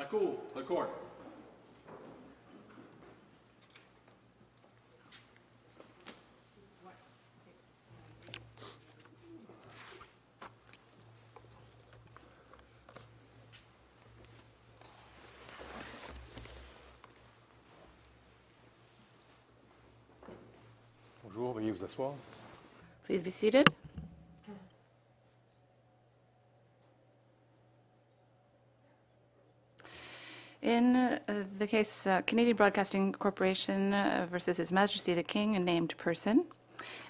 La Cour, the court. Bonjour, veuillez vous asseoir. Please be seated. In uh, the case uh, Canadian Broadcasting Corporation uh, versus His Majesty the King, a named person,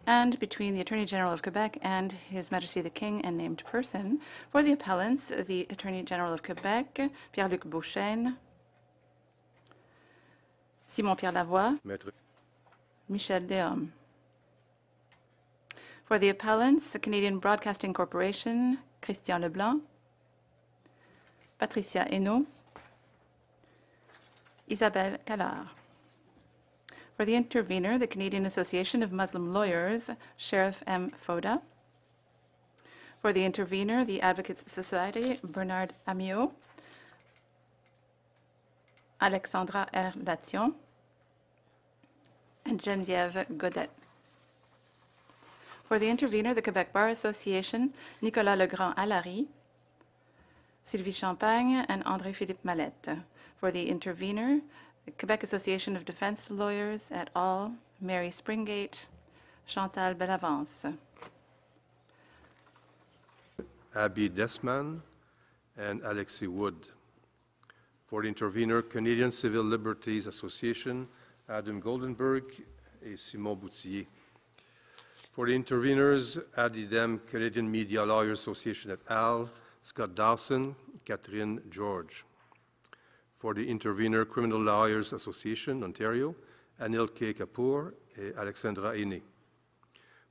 and between the Attorney General of Quebec and His Majesty the King, a named person, for the appellants, the Attorney General of Quebec, Pierre-Luc Beauchesne, Simon-Pierre Lavoie, Maître. Michel Déom. For the appellants, the Canadian Broadcasting Corporation, Christian Leblanc, Patricia Hénault, Isabelle Callard. For the intervener, the Canadian Association of Muslim Lawyers, Sheriff M. Foda. For the intervener, the Advocates Society, Bernard Amyot, Alexandra R. Lation, and Geneviève Godet. For the intervener, the Quebec Bar Association, Nicolas Le Grand Alary, Sylvie Champagne, and André-Philippe Mallette. For the intervener, the Quebec Association of Defense Lawyers et al., Mary Springate, Chantal Bellavance. Abby Deshman and Alexi Wood. For the intervener, Canadian Civil Liberties Association, Adam Goldenberg and Simon Boutillier. For the interveners, Ad IDEM Canadian Media Lawyers Association et al., Scott Dawson, Catherine George. For the intervener, Criminal Lawyers Association, Ontario, Anil K. Kapoor et Alexandra Aîné.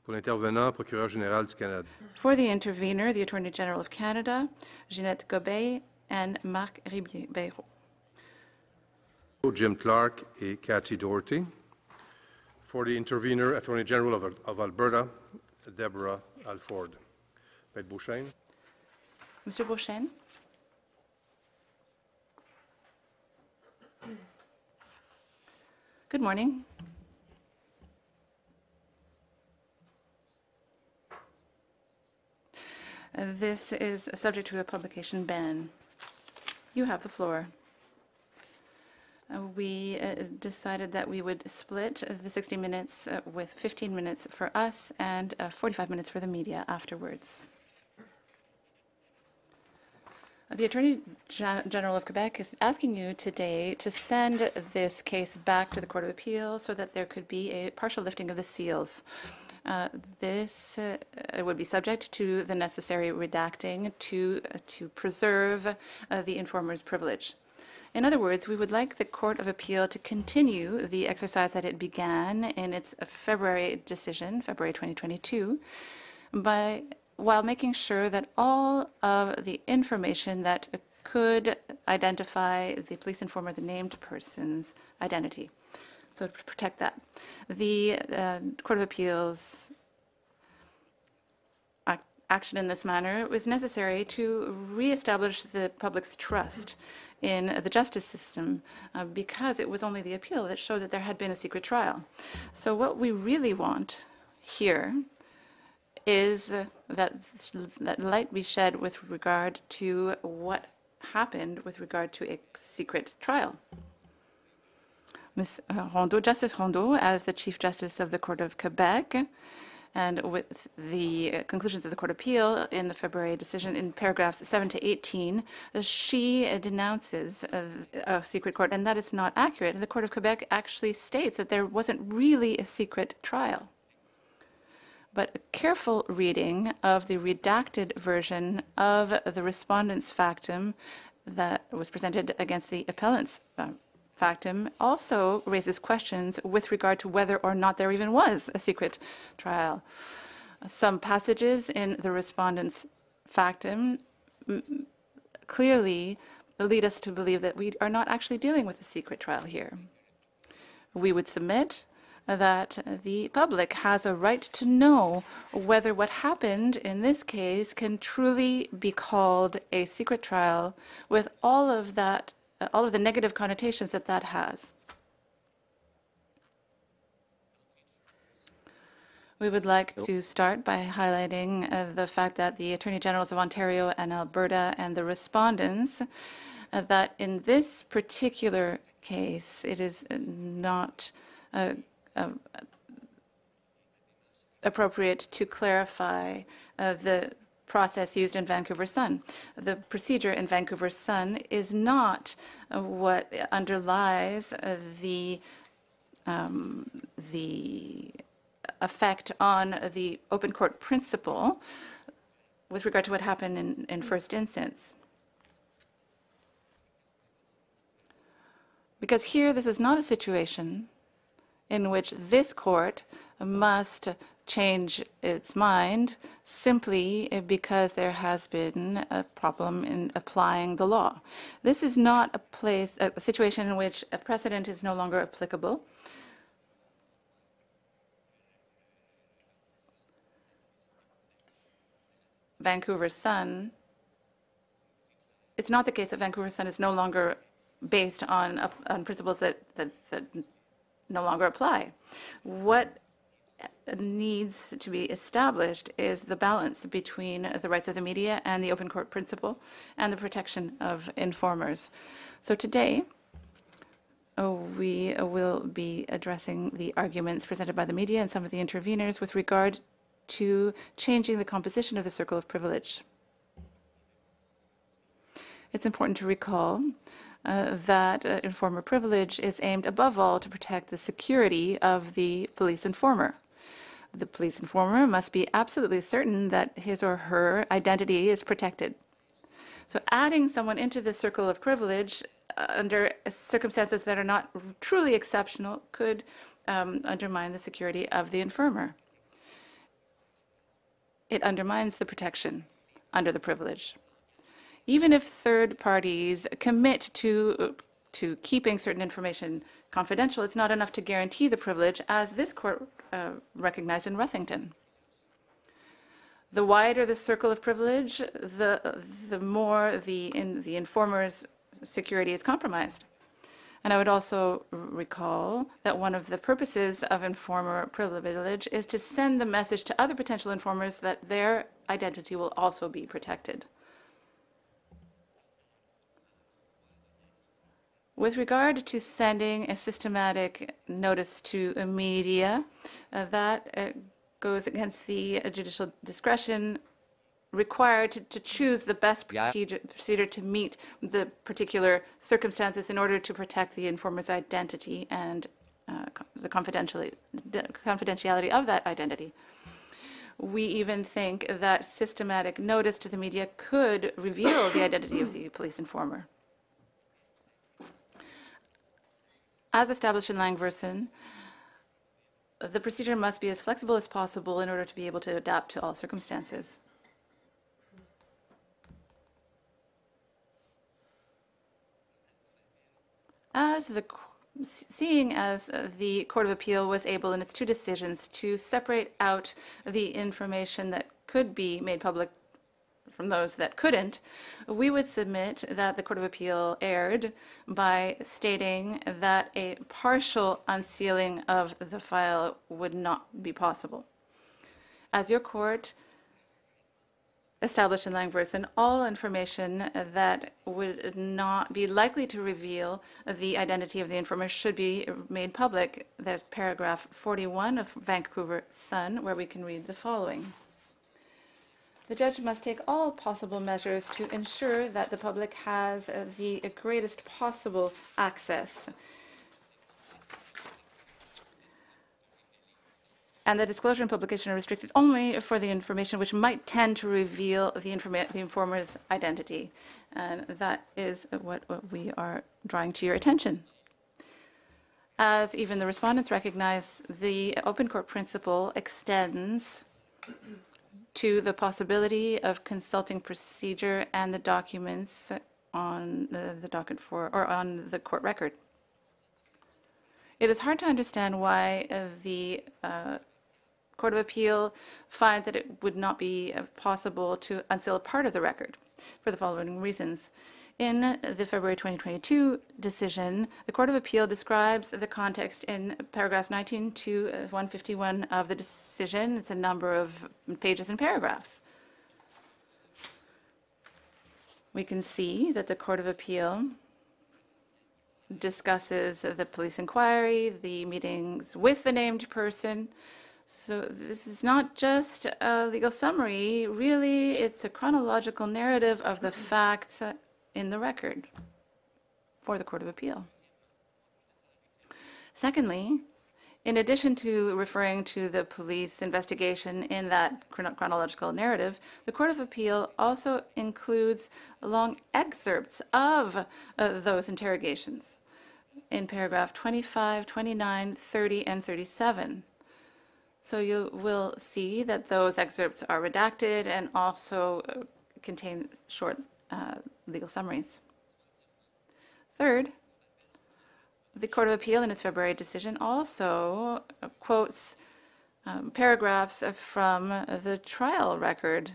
Pour l'intervenant, Procureur général du Canada. For the intervener, the Attorney General of Canada, Ginette Gobey, and Marc Ribeiro. Jim Clark et Cathy Doherty. For the intervener, Attorney General of, of Alberta, Deborah Alford. Maître Beauchesne. Mr. Beauchesne? Good morning. This is subject to a publication ban. You have the floor. We uh, decided that we would split the 60 minutes uh, with 15 minutes for us and uh, 45 minutes for the media afterwards. The Attorney Gen- General of Quebec is asking you today to send this case back to the Court of Appeal so that there could be a partial lifting of the seals. Uh, This uh, would be subject to the necessary redacting to, to preserve uh, the informer's privilege. In other words, we would like the Court of Appeal to continue the exercise that it began in its February decision, February 2022, by while making sure that all of the information that could identify the police informer, the named person's identity. So to protect that. The uh, Court of Appeals ac- action in this manner was necessary to reestablish the public's trust in the justice system uh, because it was only the appeal that showed that there had been a secret trial. So what we really want here is that that light be shed with regard to what happened with regard to a secret trial. Ms. Rondeau, Justice Rondeau, as the Chief Justice of the Court of Quebec, and with the conclusions of the Court of Appeal in the February decision in paragraphs 7 to 18, uh, she denounces uh, a secret court, and that is not accurate. The Court of Quebec actually states that there wasn't really a secret trial. But a careful reading of the redacted version of the respondent's factum that was presented against the appellant's uh, factum also raises questions with regard to whether or not there even was a secret trial. Some passages in the respondent's factum clearly lead us to believe that we are not actually dealing with a secret trial here. We would submit that the public has a right to know whether what happened in this case can truly be called a secret trial with all of that uh, all of the negative connotations that that has. We would like to start by highlighting uh, the fact that the Attorney Generals of Ontario and Alberta and the respondents, uh, that in this particular case, it is not uh, uh, appropriate to clarify uh, the process used in Vancouver Sun. The procedure in Vancouver Sun is not uh, what underlies uh, the um, the effect on the open court principle with regard to what happened in, in first instance. Because here, this is not a situation in which this court must change its mind simply because there has been a problem in applying the law. This is not a place, a situation in which a precedent is no longer applicable. Vancouver Sun, it's not the case that Vancouver Sun is no longer based on, on principles that, that, that no longer apply. What needs to be established is the balance between the rights of the media and the open court principle and the protection of informers. So today, uh, we will be addressing the arguments presented by the media and some of the interveners with regard to changing the composition of the circle of privilege. It's important to recall uh, that uh, informer privilege is aimed above all to protect the security of the police informer. The police informer must be absolutely certain that his or her identity is protected. So adding someone into the circle of privilege uh, under circumstances that are not truly exceptional could um, undermine the security of the informer it undermines the protection under the privilege. Even if third parties commit to, to keeping certain information confidential, it's not enough to guarantee the privilege, as this court uh, recognized in Ruthington. The wider the circle of privilege, the, the more the, in, the informer's security is compromised. And I would also recall that one of the purposes of informer privilege is to send the message to other potential informers that their identity will also be protected. With regard to sending a systematic notice to a media, uh, that uh, goes against the judicial discretion required to, to choose the best Yeah. procedure, procedure to meet the particular circumstances in order to protect the informer's identity and uh, the confidentiality, confidentiality of that identity. We even think that systematic notice to the media could reveal the identity of the police informer. As established in Langversen, the procedure must be as flexible as possible in order to be able to adapt to all circumstances. As the, seeing as the Court of Appeal was able in its two decisions to separate out the information that could be made public from those that couldn't, we would submit that the Court of Appeal erred by stating that a partial unsealing of the file would not be possible. As your court established in Langversen, all information that would not be likely to reveal the identity of the informer should be made public. There's paragraph 41 of Vancouver Sun, where we can read the following. The judge must take all possible measures to ensure that the public has the greatest possible access and the disclosure and publication are restricted only for the information which might tend to reveal the, the informer's identity. And that is what, what we are drawing to your attention. As even the respondents recognize, the open court principle extends to the possibility of consulting procedure and the documents on the, the docket for, or on the court record. It is hard to understand why uh, the uh, Court of Appeal finds that it would not be uh, possible to unseal a part of the record for the following reasons. In the February 2022 decision, the Court of Appeal describes the context in paragraphs 19 to uh, 151 of the decision. It's a number of pages and paragraphs. We can see that the Court of Appeal discusses the police inquiry, the meetings with the named person. So this is not just a legal summary, really, it's a chronological narrative of the facts in the record for the Court of Appeal. Secondly, in addition to referring to the police investigation in that chronological narrative, the Court of Appeal also includes long excerpts of uh, those interrogations in paragraph 25, 29, 30, and 37. So you will see that those excerpts are redacted and also uh, contain short uh, legal summaries. Third, the Court of Appeal in its February decision also quotes um, paragraphs from the trial record,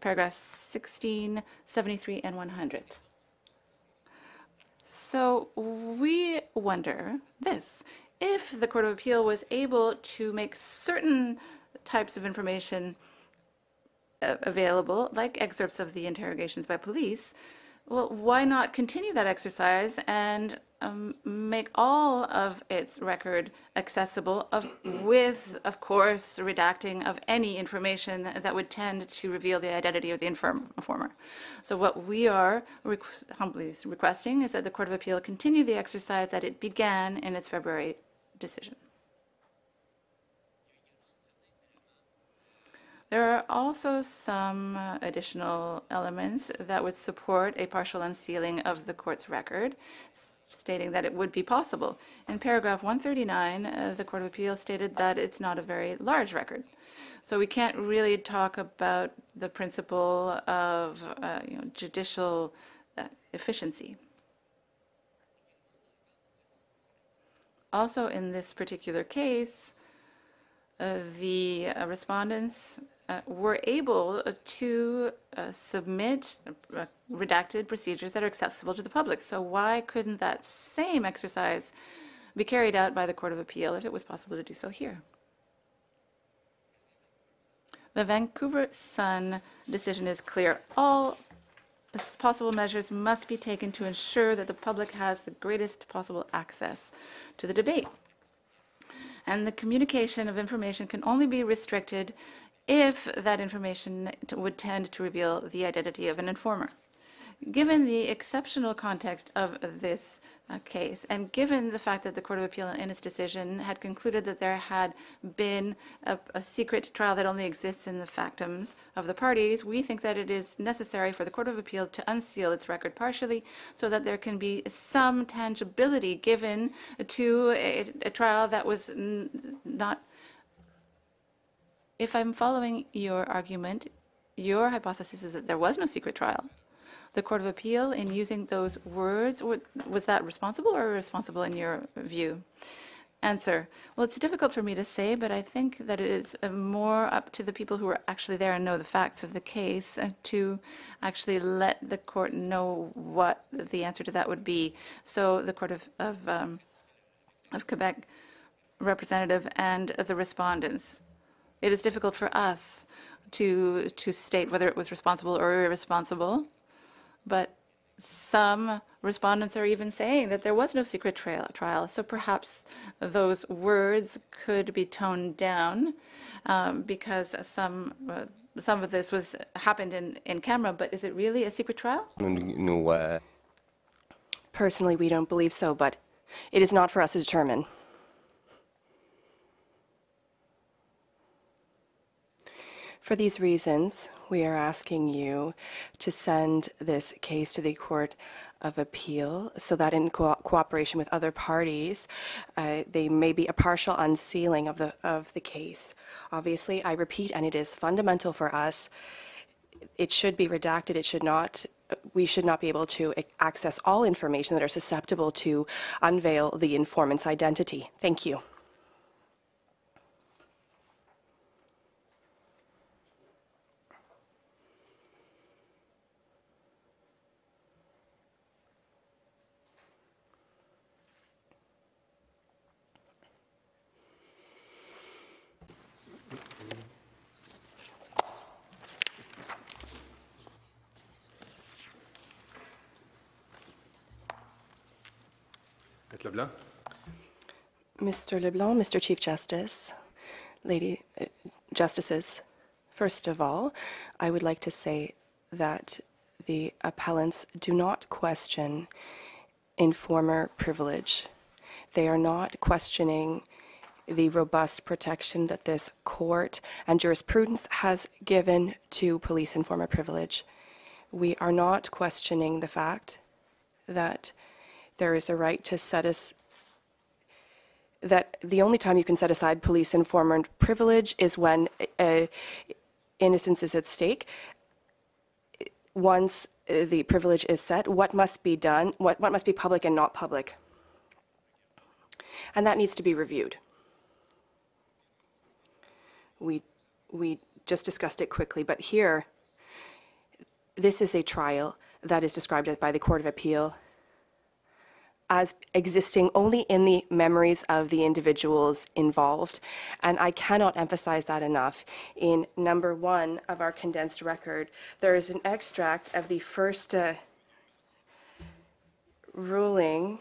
paragraphs 16, 73, and 100. So we wonder this if the Court of Appeal was able to make certain types of information available, like excerpts of the interrogations by police, well, why not continue that exercise and um, make all of its record accessible, of, with, of course, redacting of any information that, would tend to reveal the identity of the informer. So, what we are requ- humbly requesting is that the Court of Appeal continue the exercise that it began in its February decision. There are also some additional elements that would support a partial unsealing of the court's record, stating that it would be possible. In paragraph 139, uh, the Court of Appeal stated that it's not a very large record. So we can't really talk about the principle of uh, you know, judicial uh, efficiency. Also, in this particular case, uh, the uh, respondents uh, were able to uh, submit uh, redacted procedures that are accessible to the public. So why couldn't that same exercise be carried out by the Court of Appeal if it was possible to do so here? The Vancouver Sun decision is clear. All possible measures must be taken to ensure that the public has the greatest possible access to the debate. And the communication of information can only be restricted if that information would tend to reveal the identity of an informer. Given the exceptional context of this uh, case, and given the fact that the Court of Appeal in its decision had concluded that there had been a, a secret trial that only exists in the factums of the parties, we think that it is necessary for the Court of Appeal to unseal its record partially so that there can be some tangibility given to a, a trial that was not if I'm following your argument, your hypothesis is that there was no secret trial. The Court of Appeal, in using those words, was that responsible or irresponsible in your view? Answer. Well, it's difficult for me to say, but I think that it is uh, more up to the people who are actually there and know the facts of the case uh, to actually let the court know what the answer to that would be. So the Court of, of, um, of Quebec representative and the respondents it is difficult for us to to state whether it was responsible or irresponsible, but some respondents are even saying that there was no secret trial. trial. So perhaps those words could be toned down um, because some uh, some of this was happened in, in camera. But is it really a secret trial? Nous, nous, euh, Personally, we don't believe so, but it is not for us to determine. For these reasons, we are asking you to send this case to the Court of Appeal so that in co- cooperation with other parties, uh, they may be a partial unsealing of the, of the case. Obviously, I repeat, and it is fundamental for us, it should be redacted. It should not, we should not be able to access all information that are susceptible to unveil the informant's identity. Thank you. Mr. LeBlanc, Mr. Chief Justice, Lady uh, Justices, first of all, I would like to say that the appellants do not question informer privilege. They are not questioning the robust protection that this court and jurisprudence has given to police informer privilege. We are not questioning the fact that there is a right to set us that the only time you can set aside police informant privilege is when uh, innocence is at stake. Once uh, the privilege is set, what must be done, what, what must be public and not public? And that needs to be reviewed. We, we just discussed it quickly, but here, this is a trial that is described by the Court of Appeal as existing only in the memories of the individuals involved. And I cannot emphasize that enough. In number one of our condensed record, there is an extract of the first uh, ruling,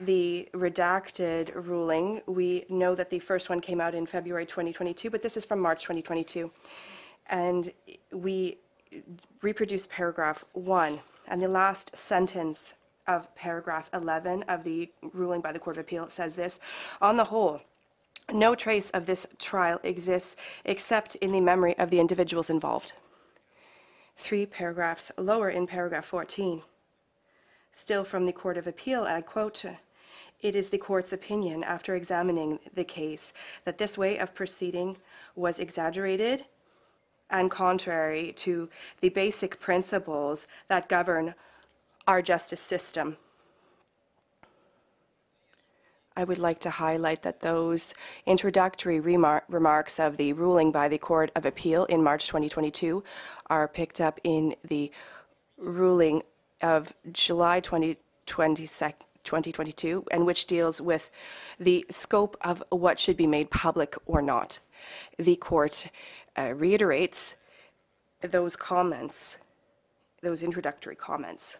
the redacted ruling. We know that the first one came out in February 2022, but this is from March 2022. And we reproduce paragraph one and the last sentence of paragraph 11 of the ruling by the Court of Appeal says this On the whole, no trace of this trial exists except in the memory of the individuals involved. Three paragraphs lower in paragraph 14, still from the Court of Appeal, I quote, it is the court's opinion, after examining the case, that this way of proceeding was exaggerated and contrary to the basic principles that govern our justice system. I would like to highlight that those introductory remar- remarks of the ruling by the Court of Appeal in March 2022 are picked up in the ruling of July 2020, 2022, and which deals with the scope of what should be made public or not. The Court uh, reiterates those comments, those introductory comments.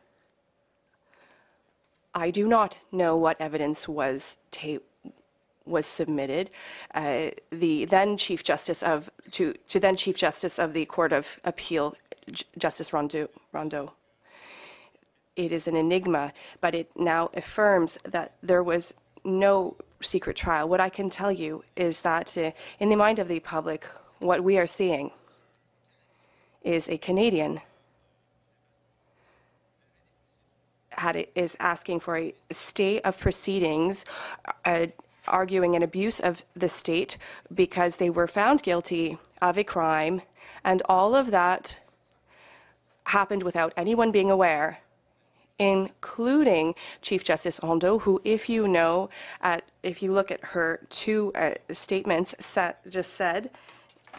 I do not know what evidence was ta- was submitted. Uh, the then Chief Justice of to to then Chief Justice of the Court of Appeal, J- Justice Rondeau. Rondeau. It is an enigma, but it now affirms that there was no secret trial. What I can tell you is that, uh, in the mind of the public, what we are seeing is a Canadian had it, is asking for a stay of proceedings, uh, arguing an abuse of the state because they were found guilty of a crime, and all of that happened without anyone being aware, including Chief Justice Rondeau, who, if you know, at, if you look at her two uh, statements, just said,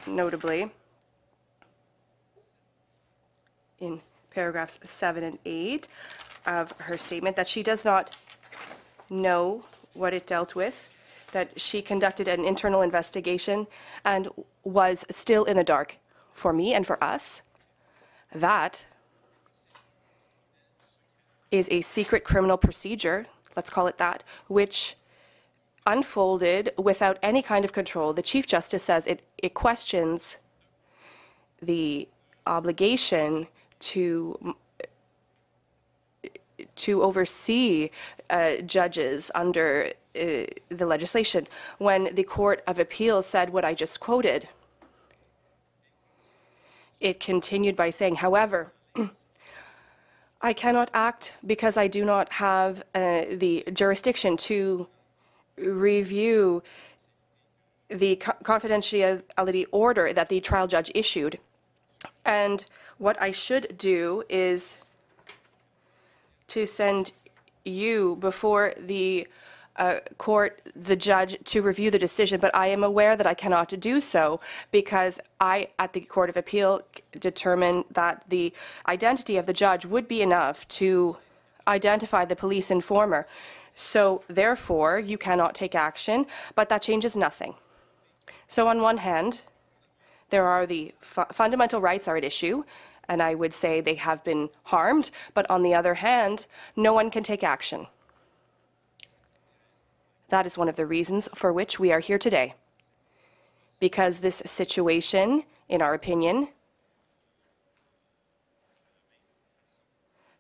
notably, in paragraphs seven and eight, of her statement that she does not know what it dealt with, that she conducted an internal investigation and was still in the dark for me and for us. That is a secret criminal procedure, let's call it that, which unfolded without any kind of control. The Chief Justice says it, it questions the obligation to to oversee uh, judges under uh, the legislation. When the Court of Appeal said what I just quoted, it continued by saying, however, I cannot act because I do not have uh, the jurisdiction to review the co- confidentiality order that the trial judge issued. And what I should do is to send you before the uh, court, the judge, to review the decision, but I am aware that I cannot do so because I, at the Court of Appeal, determined that the identity of the judge would be enough to identify the police informer. So, therefore, you cannot take action, but that changes nothing. So, on one hand, there are the fu- fundamental rights are at issue, and I would say they have been harmed, but on the other hand, no one can take action. That is one of the reasons for which we are here today. Because this situation, in our opinion,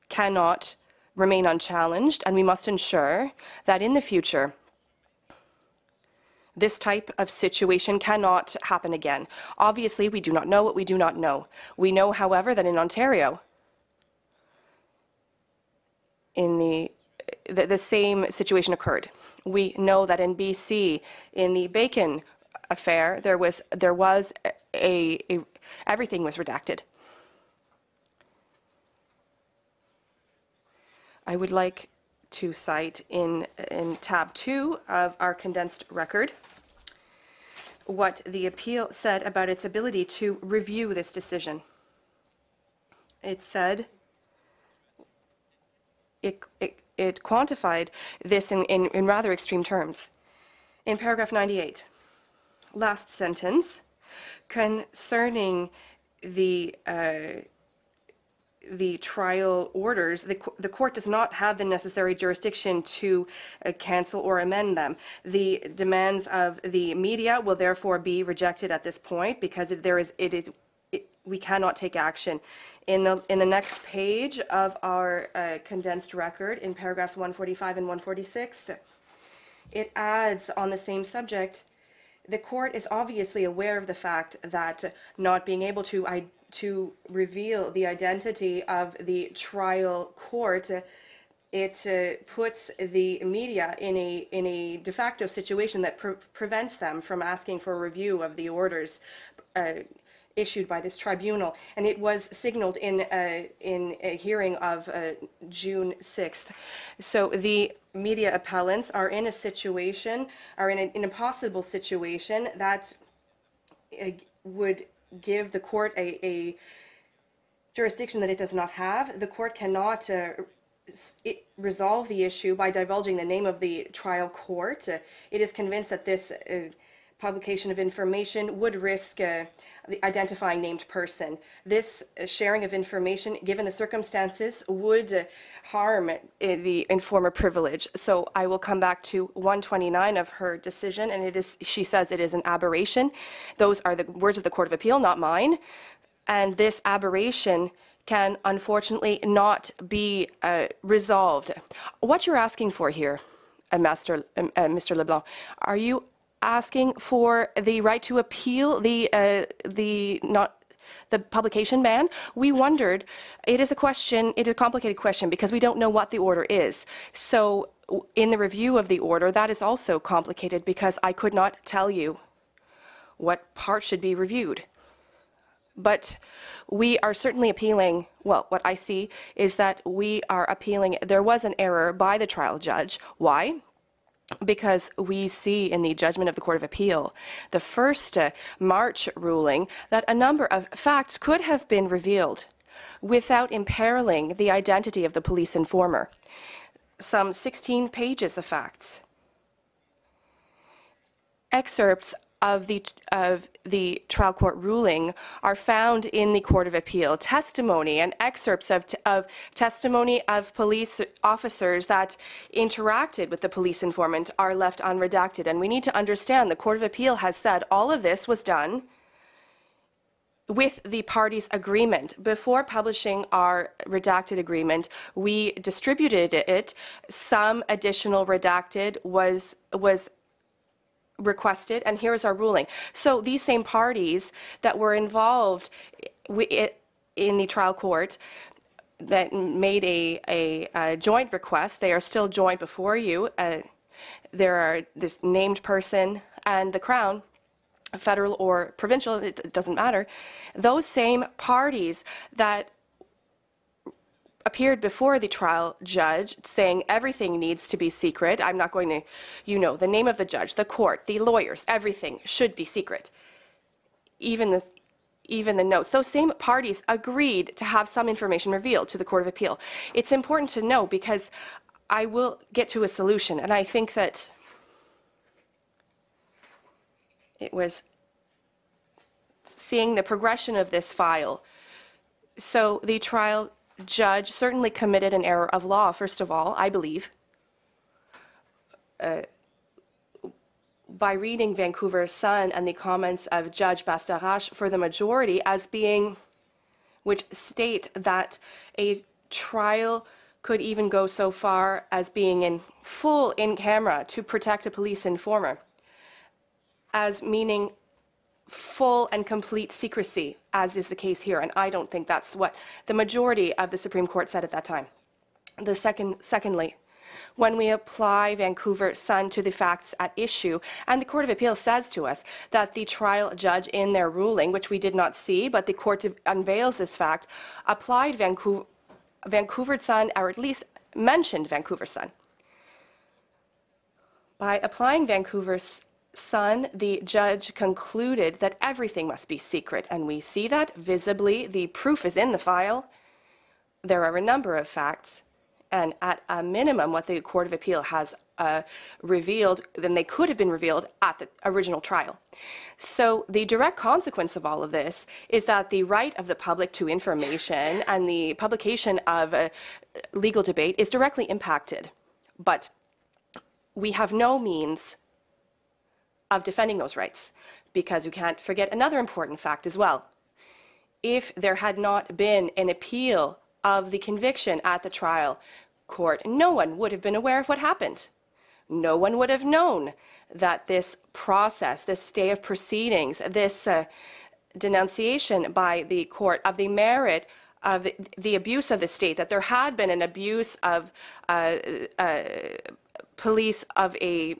cannot remain unchallenged, and we must ensure that in the future, this type of situation cannot happen again. Obviously, we do not know what we do not know. We know, however, that in Ontario, in the the, the same situation occurred. We know that in BC, in the Bacon affair, there was there was a, a everything was redacted. I would like to cite in, in tab two of our condensed record what the appeal said about its ability to review this decision. It said, it, it, it quantified this in, in, in rather extreme terms. In paragraph 98, last sentence, concerning the uh, the trial orders, the, the court does not have the necessary jurisdiction to uh, cancel or amend them. The demands of the media will therefore be rejected at this point because there is, it is, it, we cannot take action. In the, in the next page of our uh, condensed record, in paragraphs 145 and 146, it adds on the same subject, the court is obviously aware of the fact that not being able to to reveal the identity of the trial court, uh, it uh, puts the media in a in a de facto situation that pre- prevents them from asking for a review of the orders. Uh, issued by this tribunal, and it was signaled in a, in a hearing of uh, June 6th. So the media appellants are in a situation, are in, a, in a possible situation that uh, would give the court a, a jurisdiction that it does not have. The court cannot uh, it, resolve the issue by divulging the name of the trial court. Uh, it is convinced that this uh, publication of information would risk uh, identifying named person. This uh, sharing of information, given the circumstances, would uh, harm uh, the informer privilege. So I will come back to 129 of her decision, and it is she says it is an aberration. Those are the words of the Court of Appeal, not mine. And this aberration can unfortunately not be uh, resolved. What you're asking for here, uh, Master, um, uh, Mr. LeBlanc, are you asking for the right to appeal the uh, the not the publication ban, we wondered, it is a question, it is a complicated question because we don't know what the order is. So in the review of the order, that is also complicated because I could not tell you what part should be reviewed. But we are certainly appealing, well, what I see is that we are appealing, there was an error by the trial judge. Why? Because we see in the judgment of the Court of Appeal, the first uh, March ruling, that a number of facts could have been revealed without imperiling the identity of the police informer. Some 16 pages of facts. Excerpts of the of the trial court ruling are found in the court of appeal testimony and excerpts of, of testimony of police officers that interacted with the police informant are left unredacted and we need to understand the court of appeal has said all of this was done with the parties' agreement. Before publishing our redacted agreement, we distributed it. Some additional redacted was was requested, and here's our ruling. So these same parties that were involved in the trial court that made a, a, joint request, they are still joint before you. Uh, there are this named person and the Crown federal or provincial, it doesn't matter, those same parties that appeared before the trial judge saying everything needs to be secret. I'm not going to, you know, the name of the judge, the court, the lawyers, everything should be secret. Even the even the notes. Those same parties agreed to have some information revealed to the Court of Appeal. It's important to know because I will get to a solution, and I think that it was seeing the progression of this file. So the trial judge certainly committed an error of law, first of all, I believe. Uh, by reading Vancouver Sun and the comments of Judge Bastarache for the majority as being, which state that a trial could even go so far as being in full in camera to protect a police informer, as meaning full and complete secrecy, as is the case here. And I don't think that's what the majority of the Supreme Court said at that time. The second, secondly, when we apply Vancouver Sun to the facts at issue, and the Court of Appeal says to us that the trial judge in their ruling, which we did not see, but the court unveils this fact, applied Vancouver, Vancouver Sun, or at least mentioned Vancouver Sun. By applying Vancouver Sun, the judge concluded that everything must be secret, and we see that visibly. The proof is in the file. There are a number of facts, and at a minimum, what the Court of Appeal has uh, revealed, then they could have been revealed at the original trial. So the direct consequence of all of this is that the right of the public to information and the publication of a legal debate is directly impacted. But we have no means of defending those rights because you can't forget another important fact as well. If there had not been an appeal of the conviction at the trial court, no one would have been aware of what happened. No one would have known that this process, this stay of proceedings, this uh, denunciation by the court of the merit of the, the, abuse of the state, that there had been an abuse of uh, uh, police of a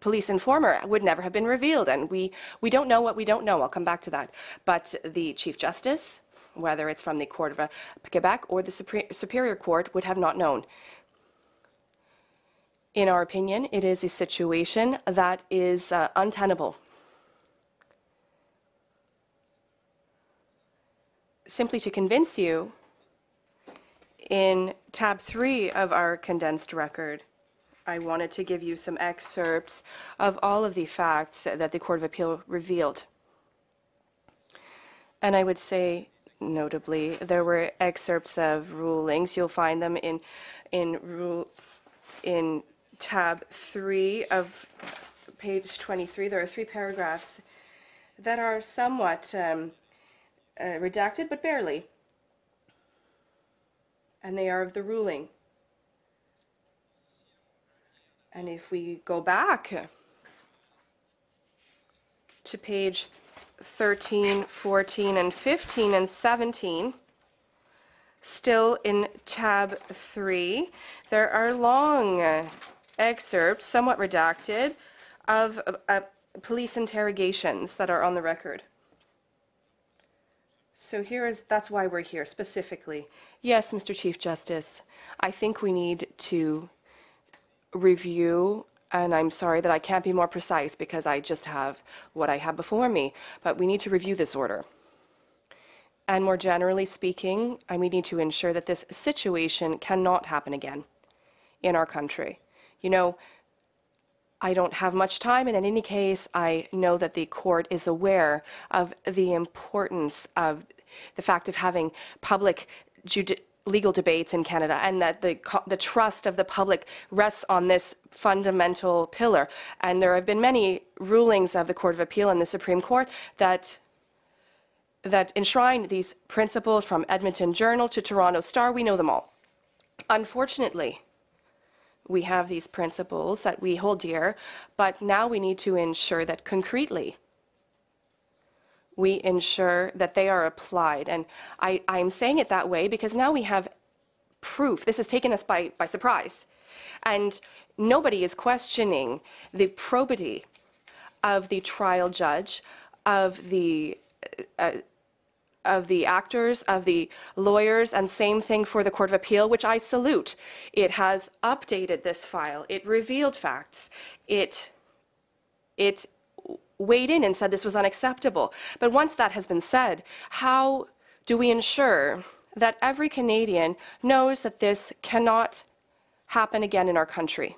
police informer would never have been revealed. And we, we don't know what we don't know. I'll come back to that. But the Chief Justice, whether it's from the Court of uh, Quebec or the Superior Court, would have not known. In our opinion, it is a situation that is uh, untenable. Simply to convince you, in tab three of our condensed record, I wanted to give you some excerpts of all of the facts that the Court of Appeal revealed. And I would say, notably, there were excerpts of rulings. You'll find them in in rule in tab three of page 23. There are three paragraphs that are somewhat um, uh, redacted, but barely. And they are of the ruling. And if we go back to page 13, 14, and 15, and 17, still in tab 3, there are long excerpts, somewhat redacted, of uh, police interrogations that are on the record. So here is, that's why we're here specifically. Yes, Mr. Chief Justice, I think we need to review, and I'm sorry that I can't be more precise because I just have what I have before me, but we need to review this order. And more generally speaking, I we need to ensure that this situation cannot happen again in our country. You know, I don't have much time, and in any case, I know that the court is aware of the importance of the fact of having public judi- legal debates in Canada, and that the the trust of the public rests on this fundamental pillar. And there have been many rulings of the Court of Appeal and the Supreme Court that that enshrine these principles from Edmonton Journal to Toronto Star. We know them all. Unfortunately, we have these principles that we hold dear, but now we need to ensure that concretely we ensure that they are applied. And I, I'm saying it that way because now we have proof. This has taken us by, by surprise. And nobody is questioning the probity of the trial judge, of the uh, of the actors, of the lawyers, and same thing for the Court of Appeal, which I salute. It has updated this file. It revealed facts. It it weighed in and said this was unacceptable. But once that has been said, how do we ensure that every Canadian knows that this cannot happen again in our country?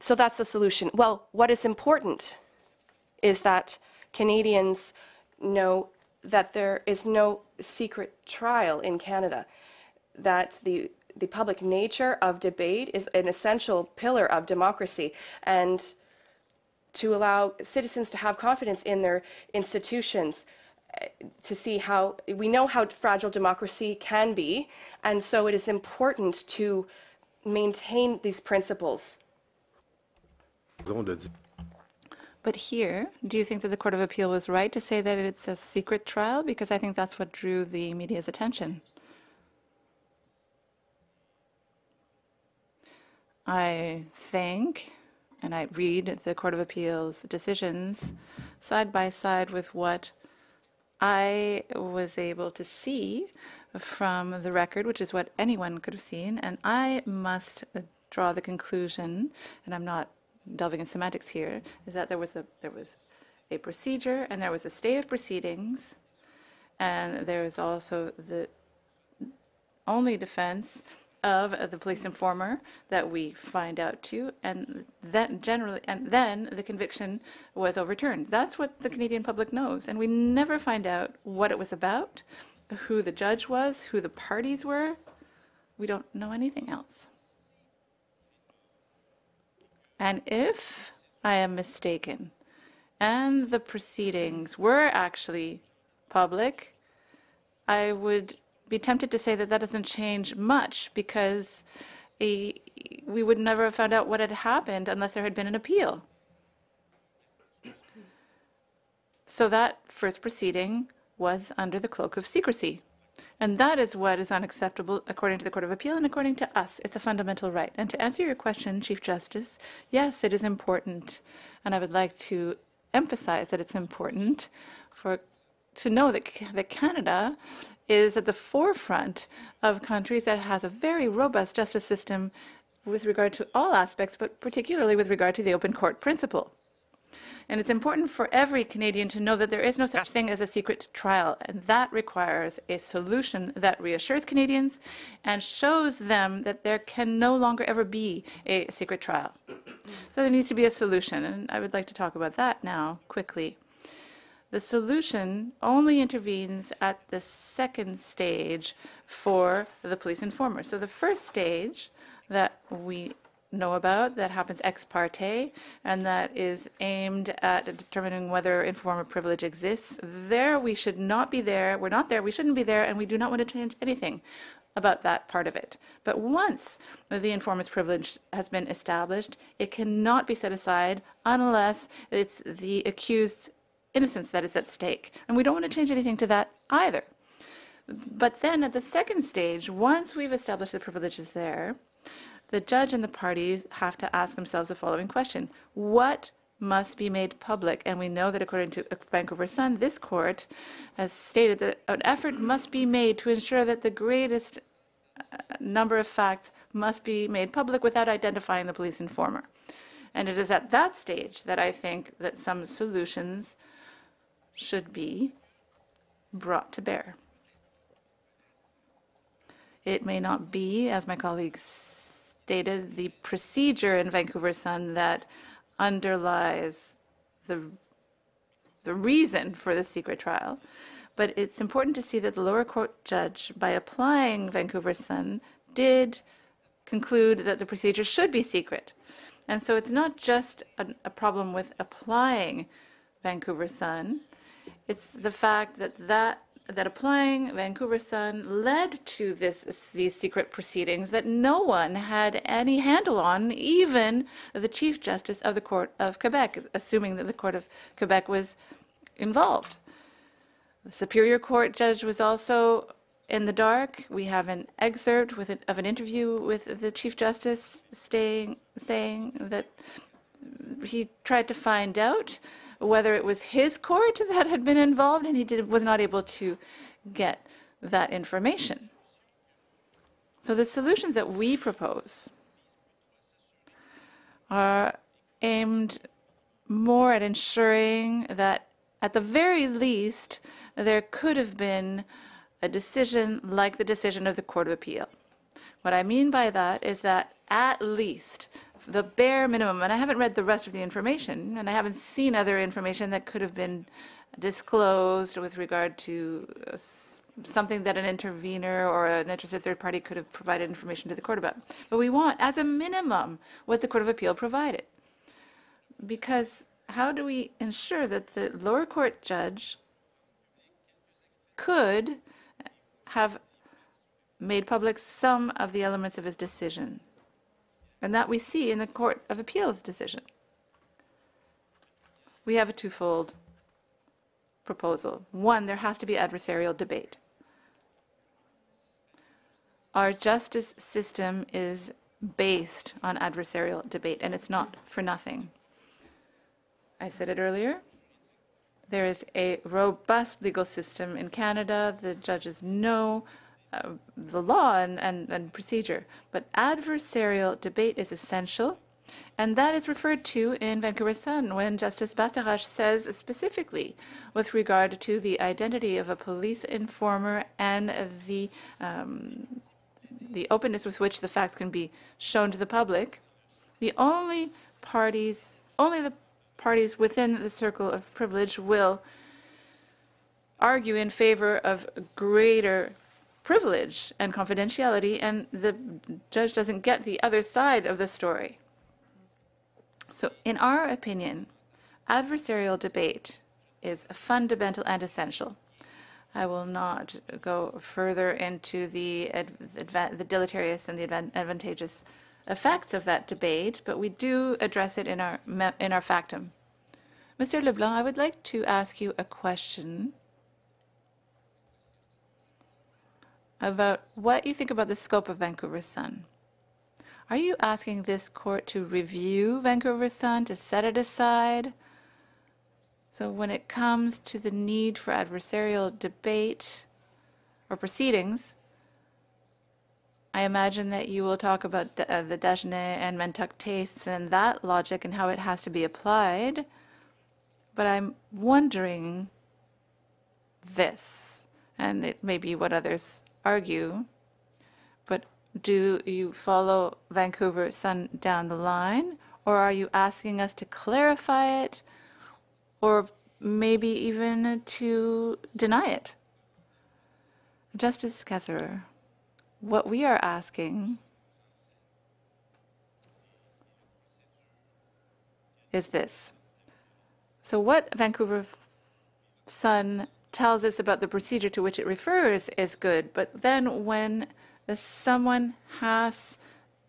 So that's the solution. Well, what is important is that Canadians know that there is no secret trial in Canada, that the the public nature of debate is an essential pillar of democracy, and to allow citizens to have confidence in their institutions, uh, to see how we know how fragile democracy can be, and so it is important to maintain these principles. But here, do you think that the Court of Appeal was right to say that it's a secret trial? Because I think that's what drew the media's attention. I think, and I read the Court of Appeal's decisions side by side with what I was able to see from the record, which is what anyone could have seen, and I must draw the conclusion, and I'm not delving in semantics here, is that there was a there was a procedure and there was a stay of proceedings, and there was also the only defense of uh, the police informer that we find out to, and then generally, and then the conviction was overturned. That's what the Canadian public knows, and we never find out what it was about, who the judge was, who the parties were. We don't know anything else. And if I am mistaken, and the proceedings were actually public, I would be tempted to say that that doesn't change much because a, we would never have found out what had happened unless there had been an appeal. So that first proceeding was under the cloak of secrecy. And that is what is unacceptable according to the Court of Appeal and according to us. It's a fundamental right. And to answer your question, Chief Justice, yes, it is important. And I would like to emphasize that it's important for to know that, that Canada is at the forefront of countries that has a very robust justice system with regard to all aspects, but particularly with regard to the open court principle. And it's important for every Canadian to know that there is no such thing as a secret trial, and that requires a solution that reassures Canadians and shows them that there can no longer ever be a secret trial. So there needs to be a solution, and I would like to talk about that now quickly. The solution only intervenes at the second stage for the police informer. So the first stage that we know about that happens ex parte and that is aimed at determining whether informer privilege exists. There, we should not be there. We're not there. We shouldn't be there, and we do not want to change anything about that part of it. But once the informer's privilege has been established, it cannot be set aside unless it's the accused's innocence that is at stake. And we don't want to change anything to that either. But then at the second stage, once we've established the privileges there, the judge and the parties have to ask themselves the following question What must be made public? And we know that according to Vancouver Sun, this court has stated that an effort must be made to ensure that the greatest uh, number of facts must be made public without identifying the police informer. And it is at that stage that I think that some solutions should be brought to bear. It may not be, as my colleagues stated, the procedure in Vancouver Sun that underlies the, the reason for the secret trial, but it's important to see that the lower court judge, by applying Vancouver Sun, did conclude that the procedure should be secret. And so it's not just a, a problem with applying Vancouver Sun, it's the fact that that that applying Vancouver Sun led to this these secret proceedings that no one had any handle on, even the Chief Justice of the Court of Quebec, assuming that the Court of Quebec was involved. The Superior Court judge was also in the dark. We have an excerpt with of an interview with the Chief Justice staying, saying that he tried to find out whether it was his court that had been involved, and he did, was not able to get that information. So the solutions that we propose are aimed more at ensuring that, at the very least, there could have been a decision like the decision of the Court of Appeal. What I mean by that is that at least the bare minimum, and I haven't read the rest of the information, and I haven't seen other information that could have been disclosed with regard to uh, something that an intervener or an interested third party could have provided information to the court about. But we want, as a minimum, what the Court of Appeal provided. Because how do we ensure that the lower court judge could have made public some of the elements of his decision? And that we see in the Court of Appeals decision. We have a twofold proposal. One, there has to be adversarial debate. Our justice system is based on adversarial debate, and it's not for nothing. I said it earlier. There is a robust legal system in Canada. The judges know the law and, and, and procedure. But adversarial debate is essential. And that is referred to in Vancouver Sun when Justice Bastarache says specifically with regard to the identity of a police informer and the um, the openness with which the facts can be shown to the public, the only parties, only the parties within the circle of privilege will argue in favor of greater privilege and confidentiality, and the judge doesn't get the other side of the story. So, in our opinion, adversarial debate is fundamental and essential. I will not go further into the, the deleterious and the advantageous effects of that debate, but we do address it in our, in our factum. Mr. Leblanc, I would like to ask you a question about what you think about the scope of Vancouver Sun. Are you asking this court to review Vancouver Sun, to set it aside? So when it comes to the need for adversarial debate or proceedings, I imagine that you will talk about the, uh, the Dagenais and Mentuck tastes and that logic and how it has to be applied. But I'm wondering this, and it may be what others argue, but do you follow Vancouver Sun down the line, or are you asking us to clarify it, or maybe even to deny it? Justice Kasirer, what we are asking is this. So, what Vancouver Sun tells us about the procedure to which it refers is good, but then when someone has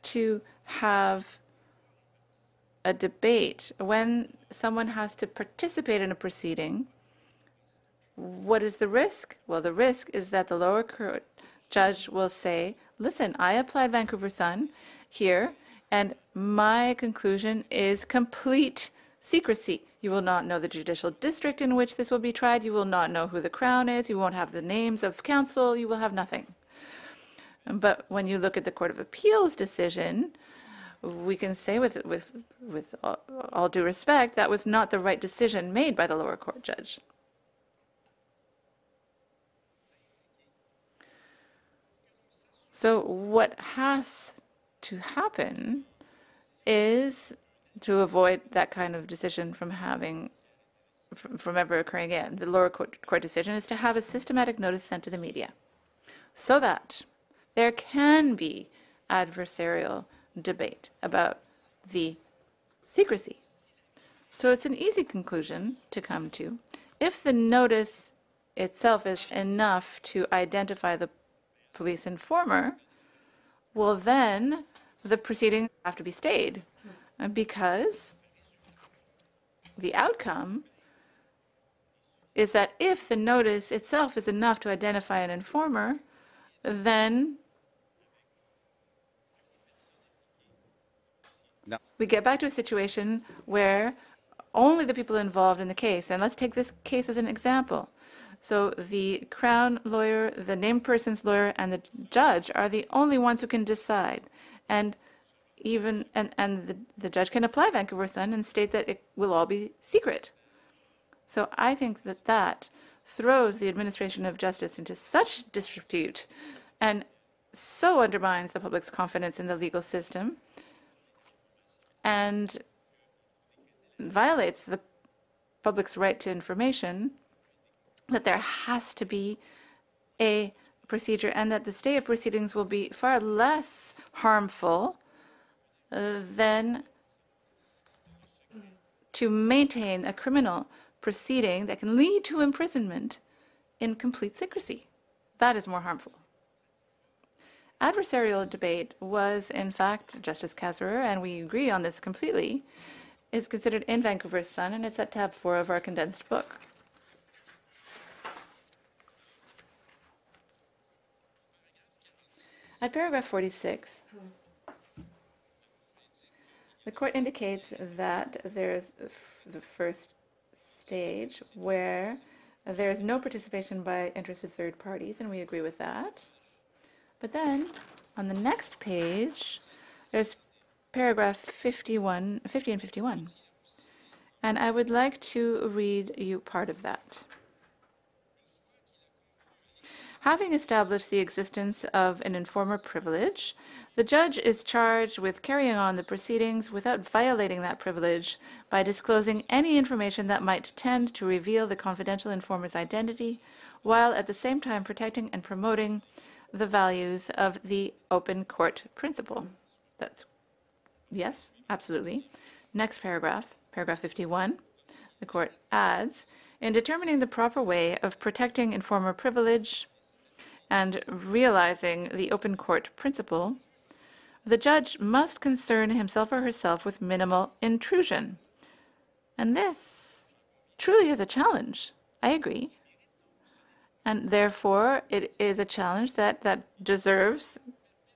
to have a debate, when someone has to participate in a proceeding, what is the risk? Well, the risk is that the lower court judge will say, listen, I applied Vancouver Sun here, and my conclusion is complete secrecy. You will not know the judicial district in which this will be tried. You will not know who the Crown is. You won't have the names of counsel. You will have nothing. But when you look at the Court of Appeals decision, we can say with, with, with all, all due respect, that was not the right decision made by the lower court judge. So what has to happen is to avoid that kind of decision from having from, ever occurring again. The lower court, court decision is to have a systematic notice sent to the media so that there can be adversarial debate about the secrecy. So it's an easy conclusion to come to. If the notice itself is enough to identify the police informer, well, then the proceedings have to be stayed because the outcome is that if the notice itself is enough to identify an informer, then No. we get back to a situation where only the people involved in the case, and let's take this case as an example. So the Crown lawyer, the named person's lawyer, and the judge are the only ones who can decide. And even and, and the, the judge can apply Vancouver Sun and state that it will all be secret. So I think that that throws the administration of justice into such disrepute and so undermines the public's confidence in the legal system and violates the public's right to information that there has to be a procedure and that the stay of proceedings will be far less harmful than to maintain a criminal proceeding that can lead to imprisonment in complete secrecy. That is more harmful. Adversarial debate was, in fact, Justice Kasirer, and we agree on this completely, is considered in Vancouver Sun, and it's at tab four of our condensed book. At paragraph 46, the court indicates that there's the first stage where there is no participation by interested third parties, and we agree with that. But then, on the next page, there's paragraph 51, 50 and 51. And I would like to read you part of that. Having established the existence of an informer privilege, the judge is charged with carrying on the proceedings without violating that privilege by disclosing any information that might tend to reveal the confidential informer's identity, while at the same time protecting and promoting the values of the open court principle. That's yes, absolutely. Next paragraph, paragraph 51, the court adds, in determining the proper way of protecting informer privilege and realizing the open court principle, the judge must concern himself or herself with minimal intrusion. And this truly is a challenge. I agree. And therefore, it is a challenge that, that deserves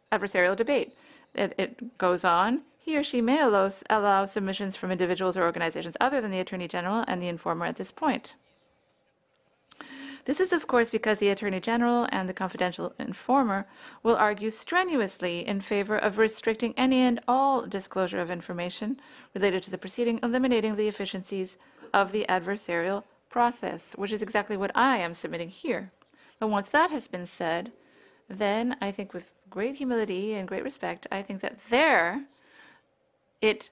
adversarial debate. It, it goes on. He or she may allow, allow submissions from individuals or organizations other than the Attorney General and the informer at this point. This is, of course, because the Attorney General and the confidential informer will argue strenuously in favor of restricting any and all disclosure of information related to the proceeding, eliminating the efficiencies of the adversarial process, which is exactly what I am submitting here. But once that has been said, then I think with great humility and great respect, I think that there it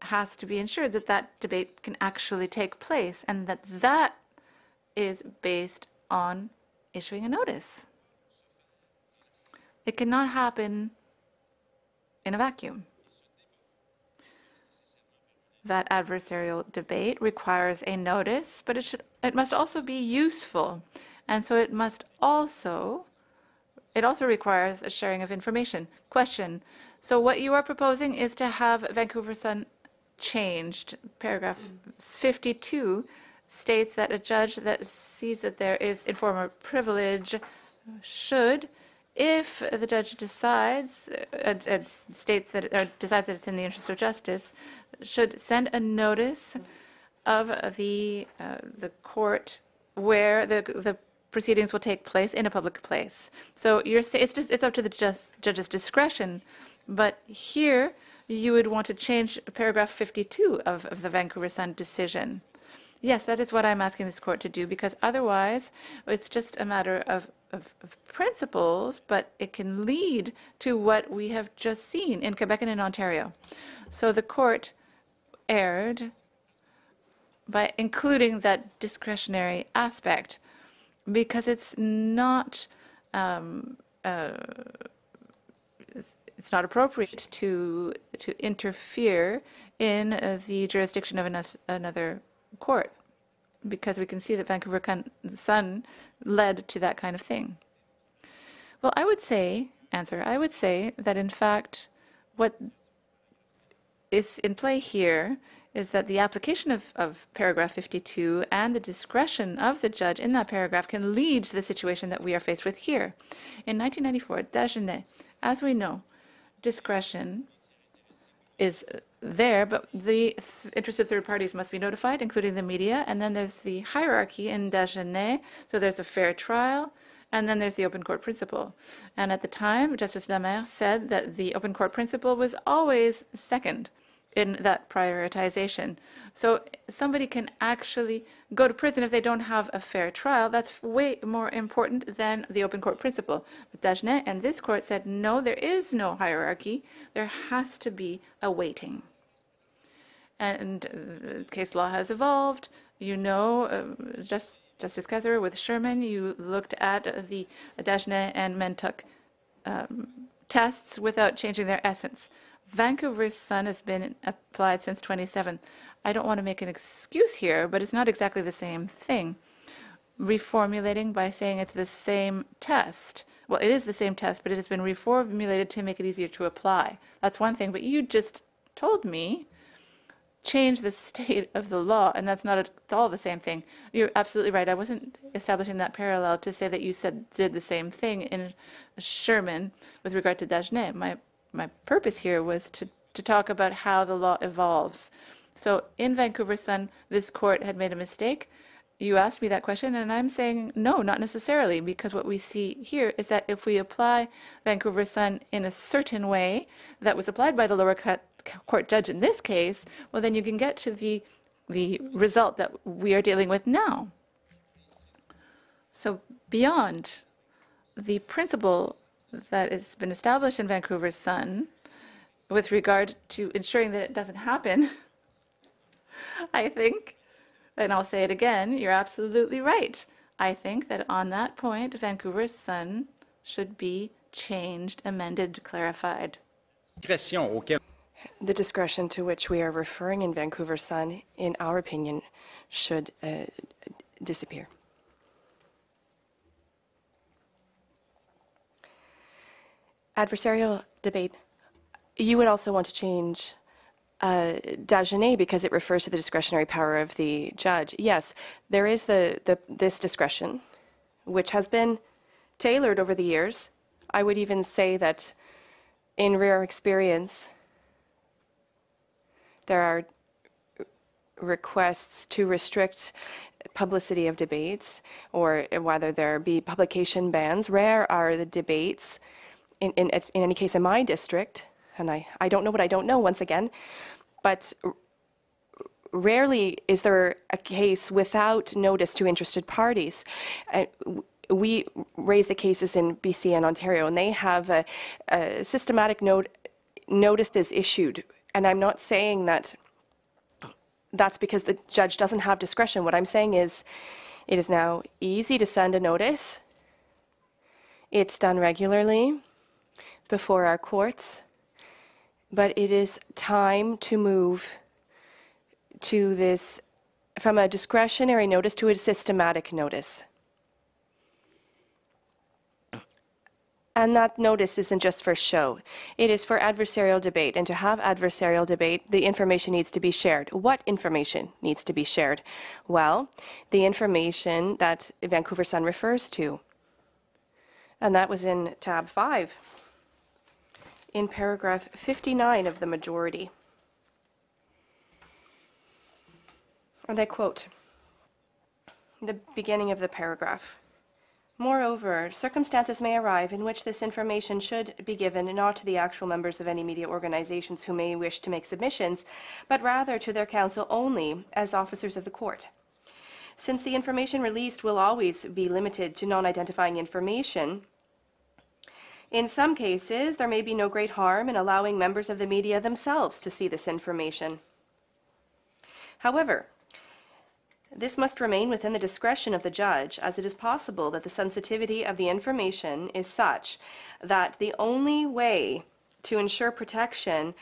has to be ensured that that debate can actually take place and that that is based on issuing a notice. It cannot happen in a vacuum. That adversarial debate requires a notice, but it should it must also be useful. And so it must also it also requires a sharing of information. Question. So what you are proposing is to have Vancouver Sun changed. Paragraph 52 states that a judge that sees that there is informer privilege should, if the judge decides, uh, uh, states that, or decides that it's in the interest of justice, should send a notice of the, uh, the court where the, the proceedings will take place in a public place. So you're, it's just, it's up to the jus- judge's discretion. But here, you would want to change paragraph 52 of, of the Vancouver Sun decision. Yes, that is what I'm asking this court to do, because otherwise, it's just a matter of, of, of principles, but it can lead to what we have just seen in Quebec and in Ontario. So the court erred by including that discretionary aspect, because it's not, um, uh, it's not appropriate to, to interfere in uh, the jurisdiction of anos- another court because we can see that Vancouver Sun led to that kind of thing. Well, I would say, answer, I would say that in fact, what is in play here is that the application of, of paragraph 52 and the discretion of the judge in that paragraph can lead to the situation that we are faced with here. In 1994, Dagenais, as we know, discretion is there, but the th- interested third parties must be notified, including the media. And then there's the hierarchy in Dagenais. So there's a fair trial, and then there's the open court principle. And at the time, Justice Lamer said that the open court principle was always second in that prioritization. So somebody can actually go to prison if they don't have a fair trial. That's way more important than the open court principle. But Dagenais and this court said, no, there is no hierarchy. There has to be a waiting. And case law has evolved. You know, uh, just, Justice Kasirer with Sherman, you looked at the Dagenais and Mentuck um, tests without changing their essence. Vancouver Sun has been applied since 27. I don't want to make an excuse here, but it's not exactly the same thing. Reformulating by saying it's the same test. Well, it is the same test, but it has been reformulated to make it easier to apply. That's one thing, but you just told me change the state of the law, and that's not at all the same thing. You're absolutely right. I wasn't establishing that parallel to say that you said did the same thing in Sherman with regard to Dagenais. My my purpose here was to, to talk about how the law evolves. So in Vancouver Sun, this court had made a mistake. You asked me that question, and I'm saying no, not necessarily, because what we see here is that if we apply Vancouver Sun in a certain way that was applied by the lower court judge in this case, well, then you can get to the the result that we are dealing with now. So beyond the principle that has been established in Vancouver Sun with regard to ensuring that it doesn't happen, I think, and I'll say it again, you're absolutely right. I think that on that point, Vancouver Sun should be changed, amended, clarified. discrétion auquel The discretion to which we are referring in Vancouver Sun, in our opinion, should uh, disappear. Adversarial debate. You would also want to change uh, Dagenais because it refers to the discretionary power of the judge. Yes, there is the, the this discretion, which has been tailored over the years. I would even say that in rare experience, there are requests to restrict publicity of debates or whether there be publication bans. Rare are the debates, in, in, in any case in my district, and I, I don't know what I don't know once again, but rarely is there a case without notice to interested parties. Uh, we raise the cases in BC and Ontario, and they have a, a systematic note, notice is issued. And I'm not saying that that's because the judge doesn't have discretion. What I'm saying is it is now easy to send a notice. It's done regularly before our courts, but it is time to move to this from a discretionary notice to a systematic notice. And that notice isn't just for show. It is for adversarial debate. And to have adversarial debate, the information needs to be shared. What information needs to be shared? Well, the information that Vancouver Sun refers to. And that was in tab 5, in paragraph 59 of the majority. And I quote the beginning of the paragraph. Moreover, circumstances may arrive in which this information should be given not to the actual members of any media organizations who may wish to make submissions, but rather to their counsel only as officers of the court. Since the information released will always be limited to non identifying information, in some cases, there may be no great harm in allowing members of the media themselves to see this information. However, this must remain within the discretion of the judge, as it is possible that the sensitivity of the information is such that the only way to ensure protection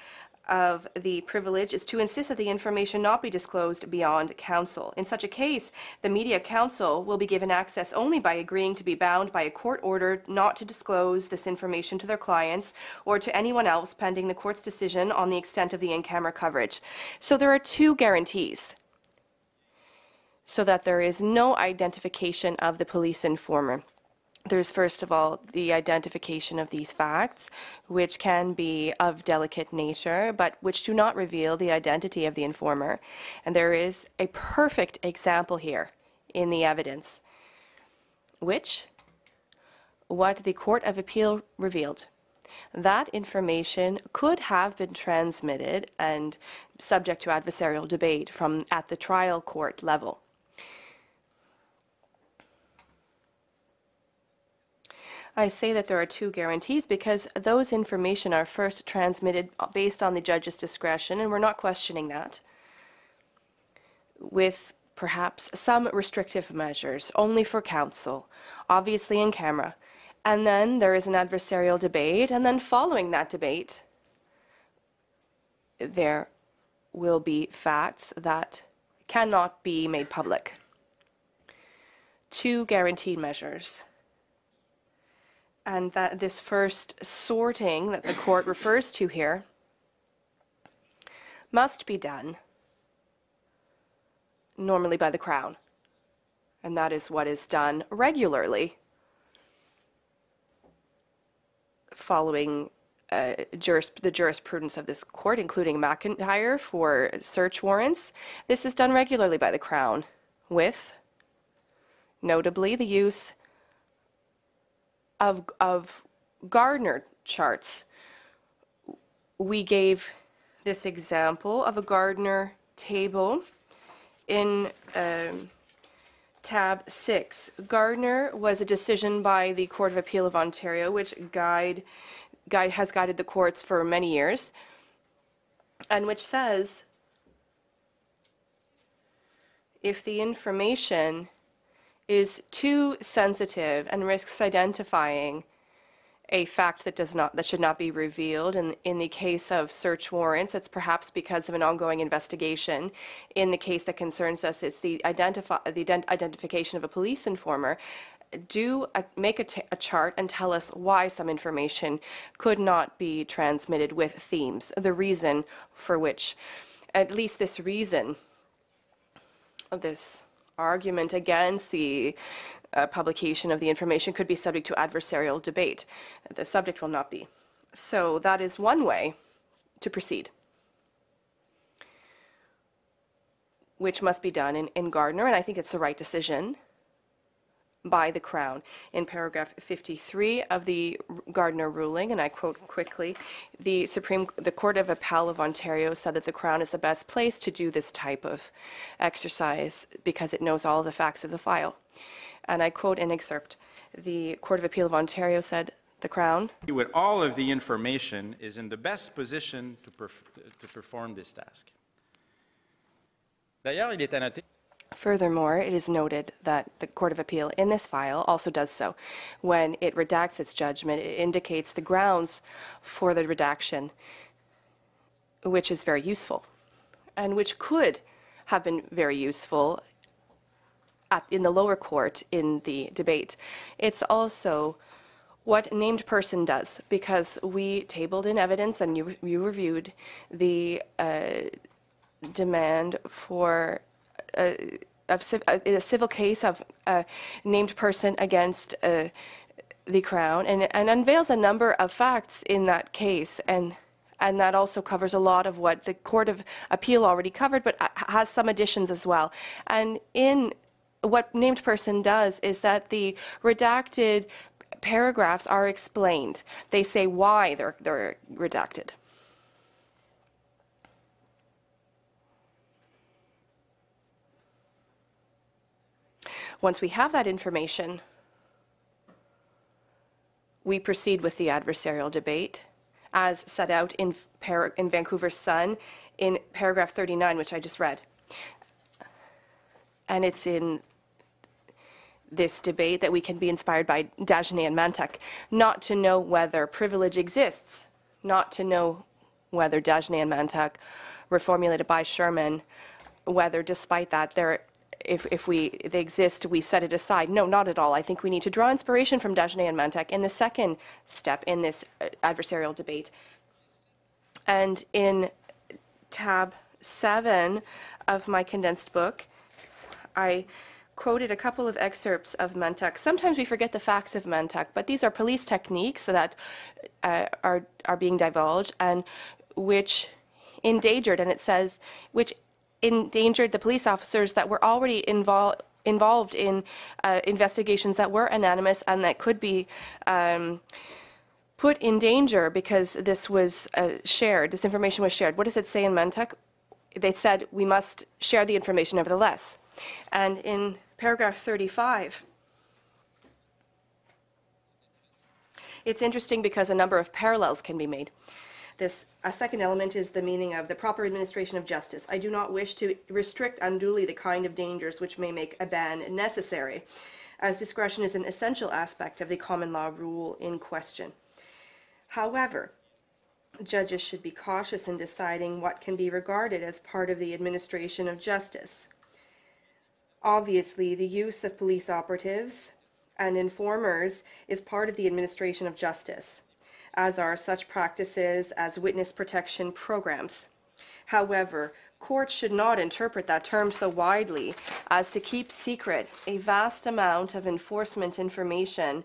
of the privilege is to insist that the information not be disclosed beyond counsel. In such a case, the media counsel will be given access only by agreeing to be bound by a court order not to disclose this information to their clients or to anyone else pending the court's decision on the extent of the in camera coverage. So there are two guarantees so that there is no identification of the police informer. There's first of all the identification of these facts, which can be of delicate nature, but which do not reveal the identity of the informer. And there is a perfect example here in the evidence, which what the Court of Appeal revealed. That information could have been transmitted and subject to adversarial debate from at the trial court level. I say that there are two guarantees because those information are first transmitted based on the judge's discretion, and we're not questioning that, with perhaps some restrictive measures, only for counsel, obviously in camera. And then there is an adversarial debate, and then following that debate, there will be facts that cannot be made public. Two guaranteed measures. And that this first sorting that the court refers to here must be done normally by the Crown. And that is what is done regularly following uh, juris, the jurisprudence of this court, including MacIntyre for search warrants. This is done regularly by the Crown, with notably the use of, of Gardner charts. We gave this example of a Gardner table in um, tab 6. Gardner was a decision by the Court of Appeal of Ontario, which guide, guide, has guided the courts for many years, and which says if the information is too sensitive and risks identifying a fact that does not that should not be revealed. In in the case of search warrants it's perhaps because of an ongoing investigation. In the case that concerns us it's the identify the ident- identification of a police informer. Do a, make a, t- a chart and tell us why some information could not be transmitted with themes. The reason for which at least this reason this argument against the uh, publication of the information could be subject to adversarial debate. The subject will not be. So that is one way to proceed, which must be done in, in Gardner, and I think it's the right decision by the Crown. In paragraph 53 of the Gardner ruling, and I quote quickly, the Supreme, the Court of Appeal of Ontario said that the Crown is the best place to do this type of exercise because it knows all the facts of the file. And I quote an excerpt. The Court of Appeal of Ontario said, the Crown with all of the information is in the best position to, perf- to perform this task. D'ailleurs, il est Furthermore, it is noted that the Court of Appeal in this file also does so. When it redacts its judgment, it indicates the grounds for the redaction, which is very useful, and which could have been very useful at, in the lower court in the debate. It's also what named person does, because we tabled in evidence and you, you reviewed the uh, demand for of a civil case of a named person against uh, the crown and, and unveils a number of facts in that case and and that also covers a lot of what the court of appeal already covered but has some additions as well. And in what named person does is that the redacted paragraphs are explained. They say why they're they're redacted Once we have that information, we proceed with the adversarial debate as set out in, in Vancouver Sun in paragraph 39, which I just read. And it's in this debate that we can be inspired by Dagenais and Mentuck, not to know whether privilege exists, not to know whether Dagenais and Mentuck were formulated by Sherman, whether despite that there if, if we they exist, we set it aside. No, not at all. I think we need to draw inspiration from Dagenais and Mentuck in the second step in this uh, adversarial debate. And in tab seven of my condensed book, I quoted a couple of excerpts of Mentuck. Sometimes we forget the facts of Mentuck, but these are police techniques that uh, are are being divulged and which endangered, and it says which endangered the police officers that were already involved involved in uh, investigations that were anonymous and that could be um, put in danger because this was uh, shared, this information was shared. What does it say in Mentuck? They said we must share the information nevertheless. And in paragraph 35, it's interesting because a number of parallels can be made. This a second element is the meaning of the proper administration of justice. I do not wish to restrict unduly the kind of dangers which may make a ban necessary, as discretion is an essential aspect of the common law rule in question. However, Judges should be cautious in deciding what can be regarded as part of the administration of justice. Obviously, the use of police operatives and informers is part of the administration of justice, as are such practices as witness protection programs. However, courts should not interpret that term so widely as to keep secret a vast amount of enforcement information,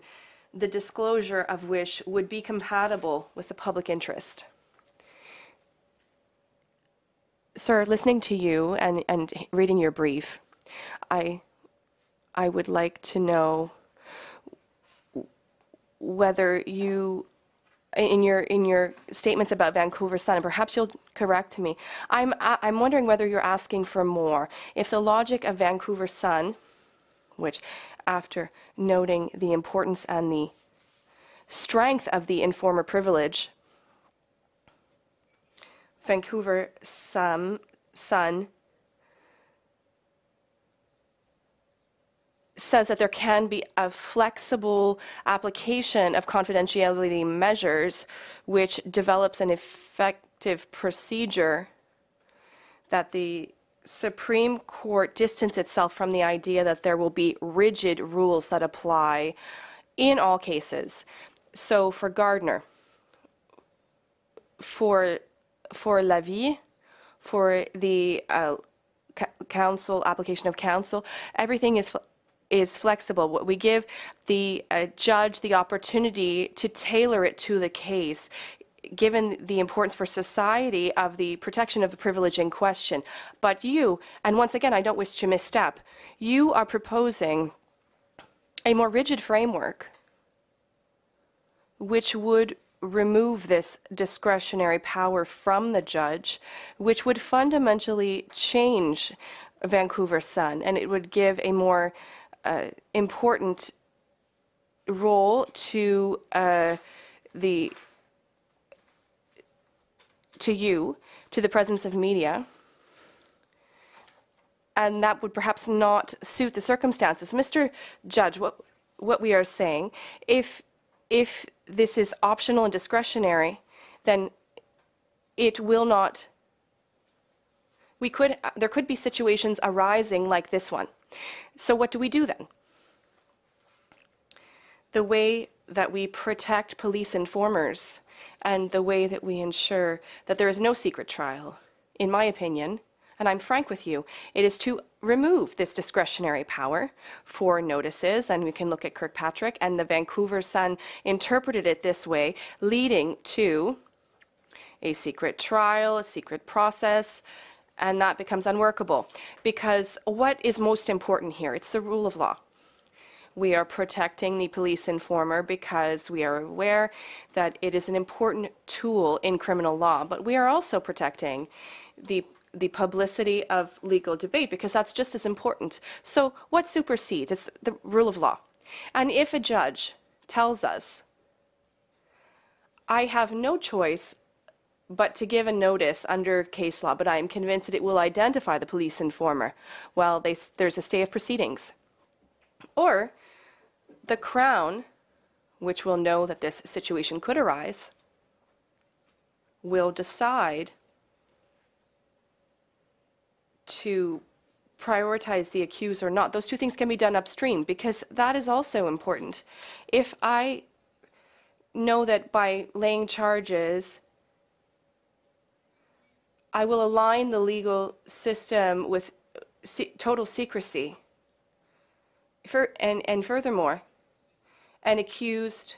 the disclosure of which would be compatible with the public interest. Sir, listening to you and, and reading your brief, I, I would like to know whether you in your in your statements about Vancouver Sun, and perhaps you'll correct me. I'm I'm wondering whether you're asking for more. If the logic of Vancouver Sun, which, after noting the importance and the strength of the informer privilege, Vancouver um, Sun Sun says that there can be a flexible application of confidentiality measures which develops an effective procedure that the Supreme Court distance itself from the idea that there will be rigid rules that apply in all cases. So for Gardner, for for Lavie, for the uh, council application of council, everything is is flexible. What We give the uh, judge the opportunity to tailor it to the case, given the importance for society of the protection of the privilege in question. But you, and once again, I don't wish to misstep, you are proposing a more rigid framework which would remove this discretionary power from the judge, which would fundamentally change Vancouver Sun, and it would give a more uh, important role to uh, the to you, to the presence of media, and that would perhaps not suit the circumstances. Mr. Judge, what what we are saying, if if this is optional and discretionary, then it will not. We could there could be situations arising like this one. So what do we do then? The way that we protect police informers and the way that we ensure that there is no secret trial, in my opinion, and I'm frank with you, it is to remove this discretionary power for notices, and we can look at Kirkpatrick, and the Vancouver Sun interpreted it this way, leading to a secret trial, a secret process, and that becomes unworkable. Because what is most important here? It's the rule of law. We are protecting the police informer because we are aware that it is an important tool in criminal law, but we are also protecting the the publicity of legal debate because that's just as important. So what supersedes? It's the rule of law. And if a judge tells us, I have no choice but to give a notice under case law, but I am convinced that it will identify the police informer. while they, there's a stay of proceedings. Or the Crown, which will know that this situation could arise, will decide to prioritize the accused or not. Those two things can be done upstream because that is also important. If I know that by laying charges, I will align the legal system with se- total secrecy. For, and, and furthermore, an accused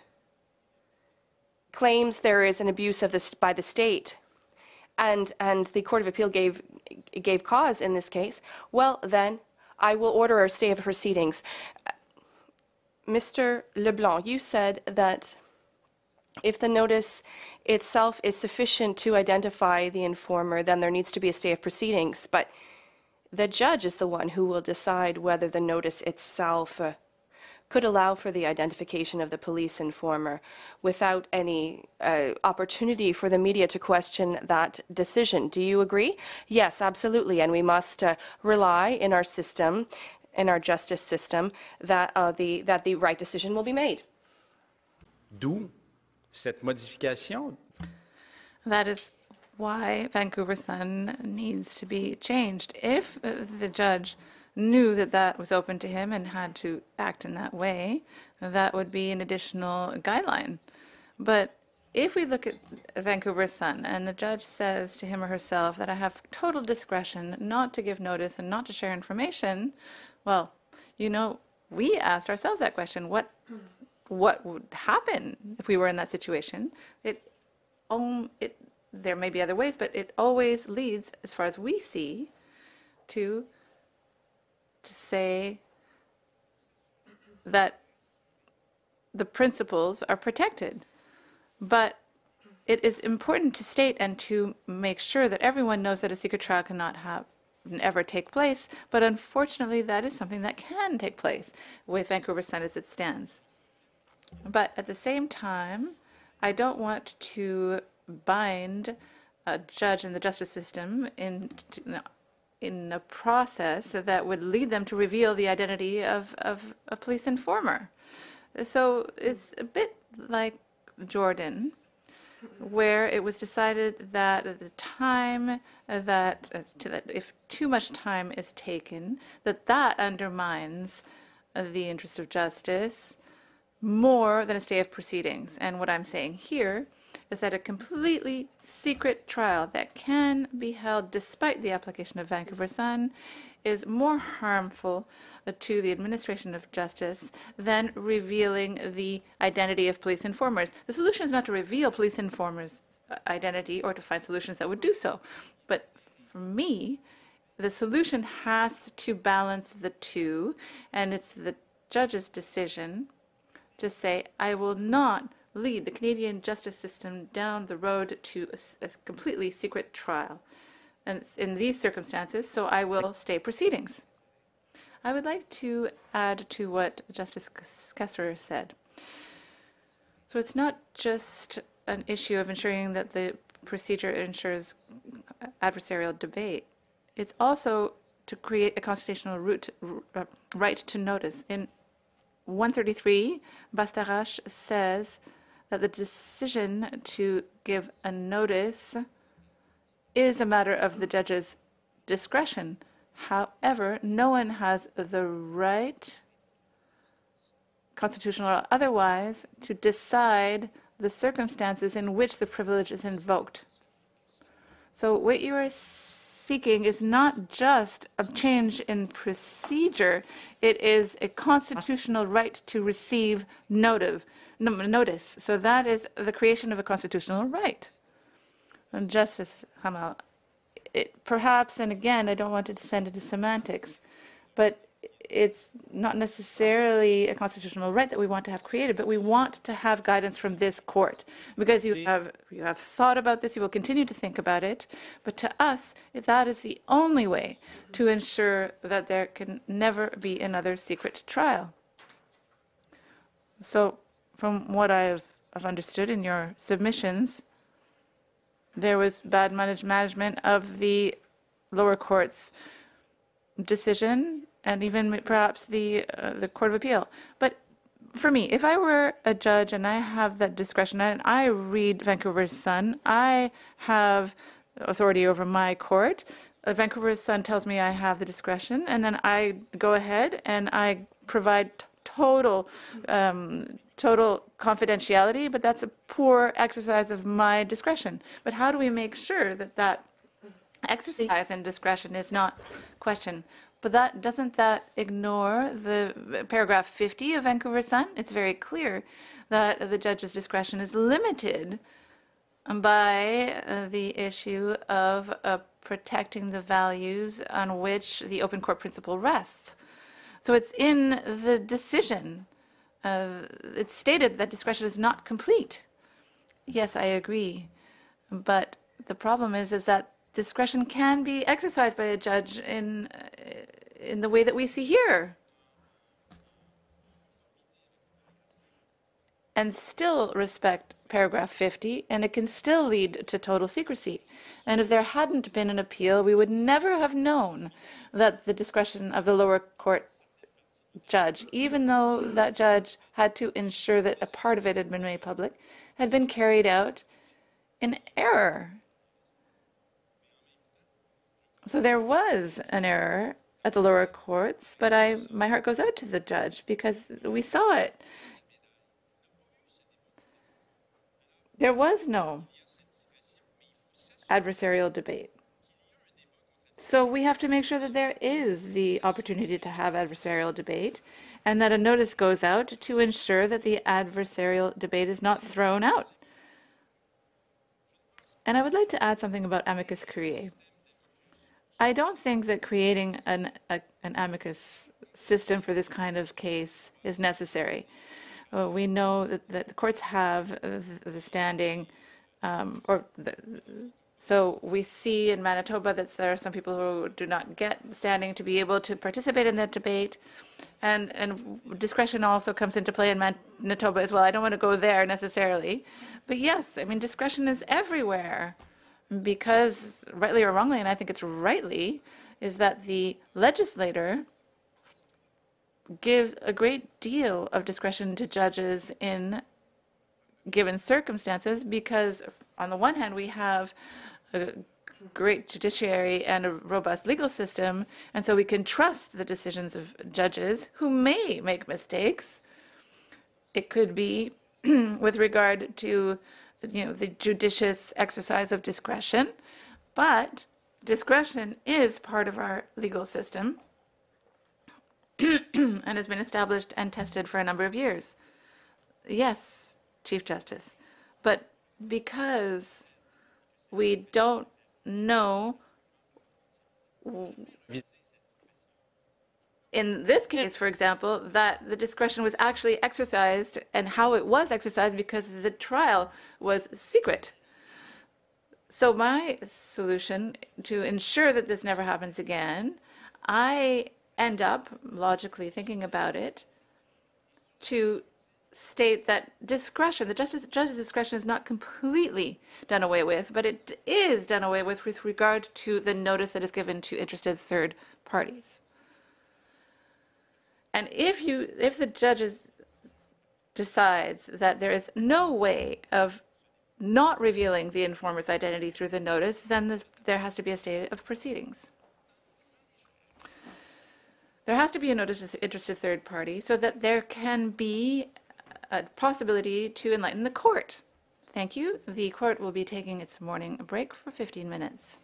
claims there is an abuse of this by the state, and, and the Court of Appeal gave, gave cause in this case, well, then I will order a stay of proceedings. Mr. Leblanc, you said that if the notice itself is sufficient to identify the informer, then there needs to be a stay of proceedings. But the judge is the one who will decide whether the notice itself uh, could allow for the identification of the police informer without any uh, opportunity for the media to question that decision. Do you agree? Yes, absolutely. And we must uh, rely in our system, in our justice system, that, uh, the, that the right decision will be made. D'où cette modification That is why Vancouver Sun needs to be changed. If uh, the judge knew that that was open to him and had to act in that way, that would be an additional guideline. But if we look at Vancouver Sun and the judge says to him or herself that I have total discretion not to give notice and not to share information, well, you know, we asked ourselves that question. What what would happen if we were in that situation? It um, it there may be other ways, but it always leads, as far as we see, to to say that the principles are protected. But it is important to state and to make sure that everyone knows that a secret trial cannot have ever take place. But unfortunately, that is something that can take place with Vancouver Sun as it stands. But at the same time, I don't want to bind a judge in the justice system in in a process that would lead them to reveal the identity of, of a police informer. So it's a bit like Jordan, where it was decided that at the time that, uh, to that if too much time is taken, that that undermines the interest of justice more than a stay of proceedings. And what I'm saying here is that a completely secret trial that can be held despite the application of Vancouver Sun is more harmful to the administration of justice than revealing the identity of police informers. The solution is not to reveal police informers' identity or to find solutions that would do so. But for me, the solution has to balance the two, and it's the judge's decision to say, I will not lead the Canadian justice system down the road to a completely secret trial. And in these circumstances, so I will stay proceedings. I would like to add to what Justice Kasirer said. So it's not just an issue of ensuring that the procedure ensures adversarial debate. It's also to create a constitutional root, uh, right to notice. In 133, Bastarache says that the decision to give a notice is a matter of the judge's discretion. However, no one has the right, constitutional or otherwise, to decide the circumstances in which the privilege is invoked. So what you are seeking is not just a change in procedure, it is a constitutional right to receive notice. So that is the creation of a constitutional right. And Justice Jamal, it, perhaps, and again, I don't want to descend into semantics, but it's not necessarily a constitutional right that we want to have created, but we want to have guidance from this court because you have you have thought about this, you will continue to think about it, but to us, that is the only way to ensure that there can never be another secret trial. So, from what I've, I've understood in your submissions, there was bad manage- management of the lower court's decision and even perhaps the uh, the court of appeal. But for me if i were a judge and i have that discretion and i read Vancouver's sun i have authority over my court. Uh, vancouver sun tells me i have the discretion and then i go ahead and i provide total um, total confidentiality but that's a poor exercise of my discretion. But how do we make sure that that exercise and discretion is not questioned. But that, doesn't that ignore the paragraph 50 of Vancouver Sun? It's very clear that the judge's discretion is limited by uh, the issue of uh, protecting the values on which the open court principle rests. So it's in the decision. Uh, It's stated that discretion is not complete. Yes, I agree. But the problem is, is that discretion can be exercised by a judge in, uh, in the way that we see here. And still respect paragraph 50, and it can still lead to total secrecy. And if there hadn't been an appeal, we would never have known that the discretion of the lower court judge, even though that judge had to ensure that a part of it had been made public, had been carried out in error. So there was an error at the lower courts, but I my heart goes out to the judge because we saw it. There was no adversarial debate. So we have to make sure that there is the opportunity to have adversarial debate and that a notice goes out to ensure that the adversarial debate is not thrown out. And I would like to add something about amicus curiae. I don't think that creating an, a, an amicus system for this kind of case is necessary. Uh, we know that, that the courts have the, the standing, um, or the, so we see in Manitoba that there are some people who do not get standing to be able to participate in that debate. And, and discretion also comes into play in Manitoba as well. I don't want to go there necessarily. But yes, I mean, discretion is everywhere because, rightly or wrongly, and I think it's rightly, is that the legislator gives a great deal of discretion to judges in given circumstances because, on the one hand, we have a great judiciary and a robust legal system, and so we can trust the decisions of judges who may make mistakes. It could be with regard to you know the judicious exercise of discretion, but discretion is part of our legal system and has been established and tested for a number of years. Yes, Chief Justice, but because we don't know in this case, for example, that the discretion was actually exercised and how it was exercised because the trial was secret. So my solution to ensure that this never happens again, I end up logically thinking about it to state that discretion, the justice, judge's discretion is not completely done away with, but it is done away with with regard to the notice that is given to interested third parties. And if you, if the judges decides that there is no way of not revealing the informer's identity through the notice, then the, there has to be a state of proceedings. There has to be a notice to interested third party so that there can be a possibility to enlighten the court. Thank you. The court will be taking its morning break for 15 minutes.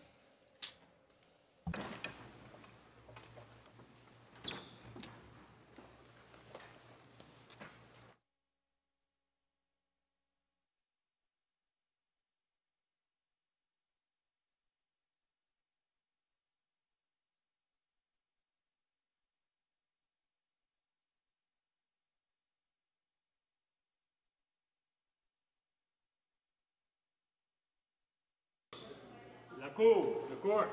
La cour, the court.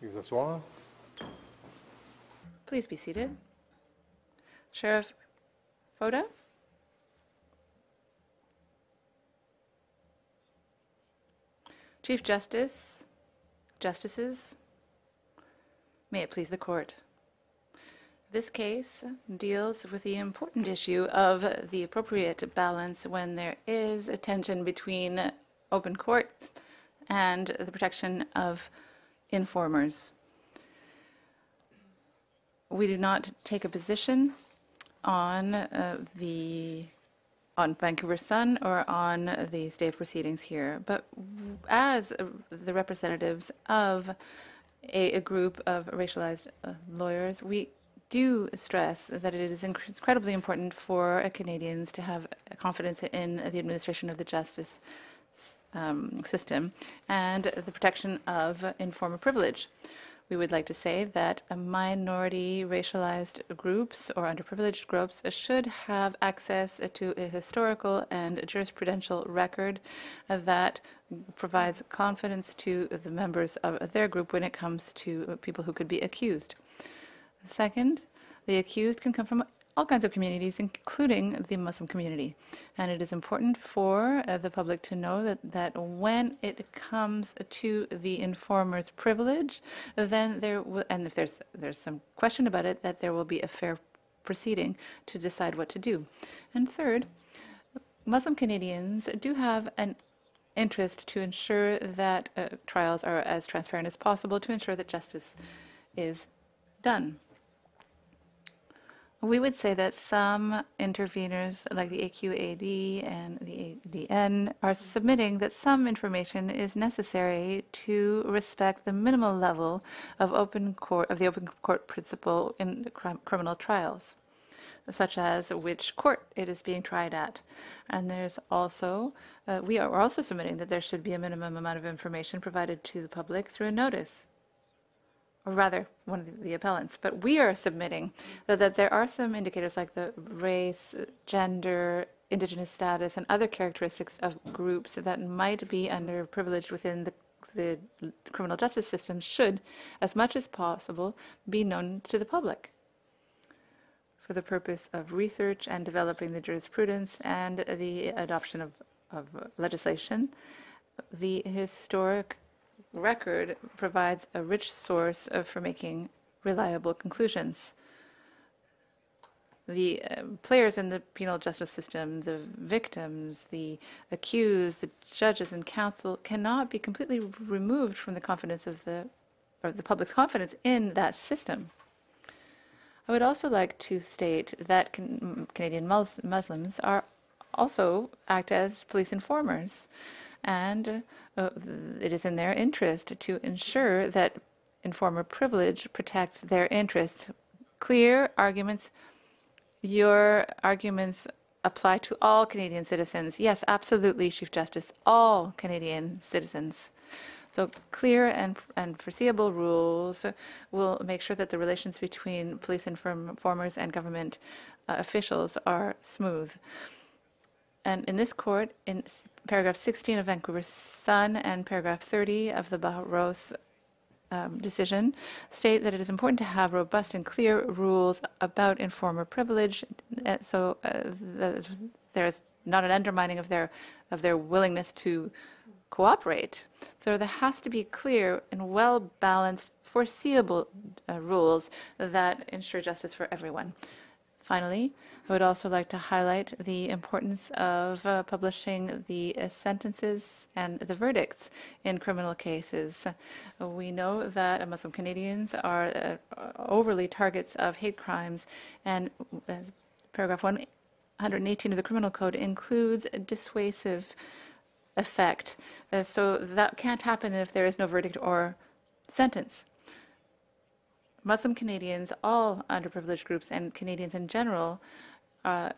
Vous asseoir. Please be seated. Sheriff Foda? Chief Justice, Justices, may it please the court. This case deals with the important issue of the appropriate balance when there is a tension between open court and the protection of informers. We do not take a position on uh, the on Vancouver Sun or on the stay of proceedings here, but as the representatives of a, a group of racialized uh, lawyers, we do stress that it is inc- incredibly important for uh, Canadians to have confidence in the administration of the justice um, system and the protection of informer privilege. We would like to say that minority racialized groups or underprivileged groups should have access to a historical and jurisprudential record that provides confidence to the members of their group when it comes to people who could be accused. Second, the accused can come from all kinds of communities, including the Muslim community. And it is important for uh, the public to know that, that when it comes to the informer's privilege, then there will, and if there's there's some question about it, that there will be a fair proceeding to decide what to do. And third, Muslim Canadians do have an interest to ensure that uh, trials are as transparent as possible, to ensure that justice is done. We would say that some interveners, like the AQAD and the ADN, are submitting that some information is necessary to respect the minimal level of open court of the open court principle in crim- criminal trials, such as which court it is being tried at. And there's also uh, we are also submitting that there should be a minimum amount of information provided to the public through a notice or rather, one of the appellants, but we are submitting that, that there are some indicators like the race, gender, indigenous status, and other characteristics of groups that might be underprivileged within the, the criminal justice system should, as much as possible, be known to the public for the purpose of research and developing the jurisprudence and the adoption of, of legislation. The historic record provides a rich source of, for making reliable conclusions. The uh, players in the penal justice system, the victims, the accused, the judges and counsel cannot be completely removed from the confidence of the or the public's confidence in that system. I would also like to state that can, Canadian Mus- Muslims are also act as police informers and uh, it is in their interest to ensure that informer privilege protects their interests. Clear arguments. Your arguments apply to all Canadian citizens. Yes, absolutely, Chief Justice, all Canadian citizens. So clear and, and foreseeable rules will make sure that the relations between police informers and government uh, officials are smooth. And in this court, in paragraph 16 of Vancouver Sun and paragraph 30 of the Barros um, decision state that it is important to have robust and clear rules about informer privilege, uh, so uh, there's not an undermining of their of their willingness to cooperate. So there has to be clear and well balanced, foreseeable uh, rules that ensure justice for everyone. Finally, I would also like to highlight the importance of uh, publishing the uh, sentences and the verdicts in criminal cases. We know that Muslim Canadians are uh, overly targets of hate crimes, and paragraph 118 of the Criminal Code includes a dissuasive effect. Uh, so that can't happen if there is no verdict or sentence. Muslim Canadians, all underprivileged groups, and Canadians in general uh,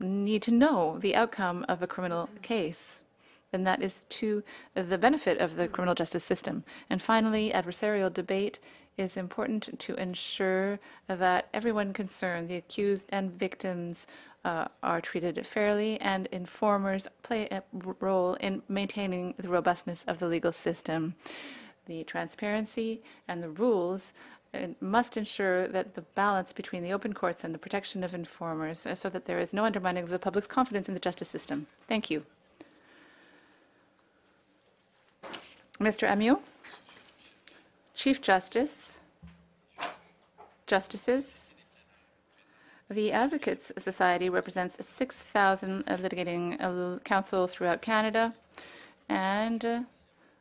need to know the outcome of a criminal case. And that is to the benefit of the criminal justice system. And finally, adversarial debate is important to ensure that everyone concerned, the accused and victims, uh, are treated fairly, and informers play a role in maintaining the robustness of the legal system. The transparency and the rules must ensure that the balance between the open courts and the protection of informers uh, so that there is no undermining of the public's confidence in the justice system. Thank you. Mr. Amyot, Chief Justice, Justices, the Advocates Society represents 6,000 litigating uh, counsel throughout Canada, and uh,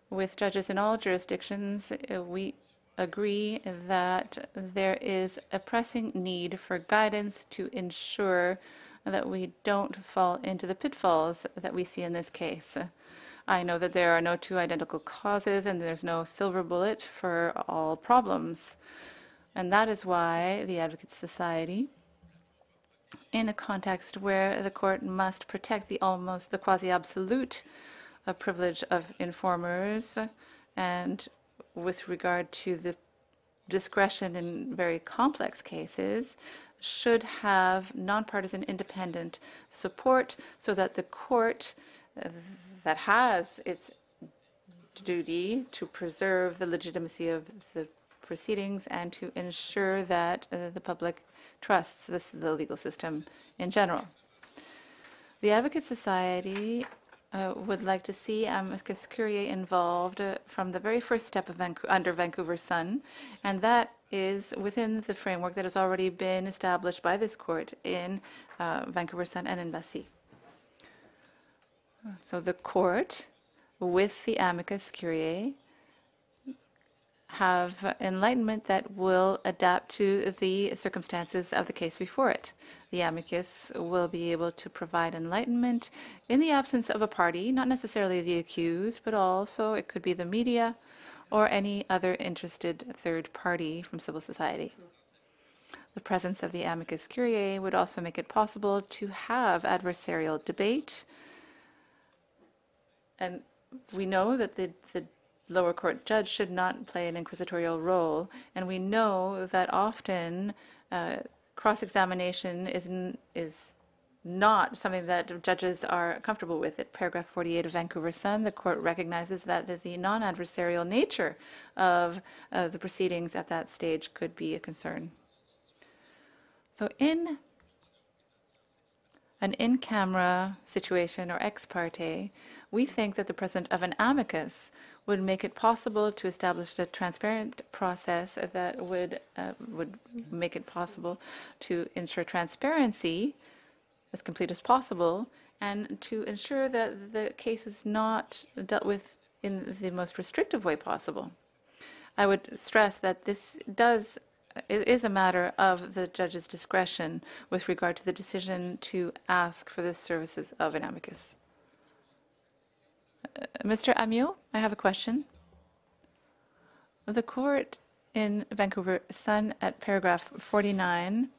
with judges in all jurisdictions, uh, we agree that there is a pressing need for guidance to ensure that we don't fall into the pitfalls that we see in this case. I know that there are no two identical causes and there's no silver bullet for all problems. And that is why the Advocates Society, in a context where the court must protect the almost the quasi-absolute uh, privilege of informers and with regard to the discretion in very complex cases should have nonpartisan independent support so that the court uh, that has its duty to preserve the legitimacy of the proceedings and to ensure that uh, the public trusts this, the legal system in general. The Advocate Society uh, would like to see Amicus Curiae involved uh, from the very first step of Vancou- under Vancouver Sun, and that is within the framework that has already been established by this court in uh, Vancouver Sun and in. So the court, with the Amicus Curiae, have enlightenment that will adapt to the circumstances of the case before it. The amicus will be able to provide enlightenment in the absence of a party, not necessarily the accused, but also it could be the media or any other interested third party from civil society. The presence of the amicus curiae would also make it possible to have adversarial debate. And we know that the, the lower court judge should not play an inquisitorial role. And we know that often uh, cross-examination is, is not something that judges are comfortable with. At paragraph 48 of Vancouver Sun, the court recognizes that the- the non-adversarial nature of uh, the proceedings at that stage could be a concern. So in an in-camera situation or ex parte, we think that the presence of an amicus would make it possible to establish a transparent process that would uh, would make it possible to ensure transparency as complete as possible and to ensure that the case is not dealt with in the most restrictive way possible. I would stress that this does it is a matter of the judge's discretion with regard to the decision to ask for the services of an amicus. Mr. Amyot, I have a question. The court in Vancouver Sun at paragraph 49,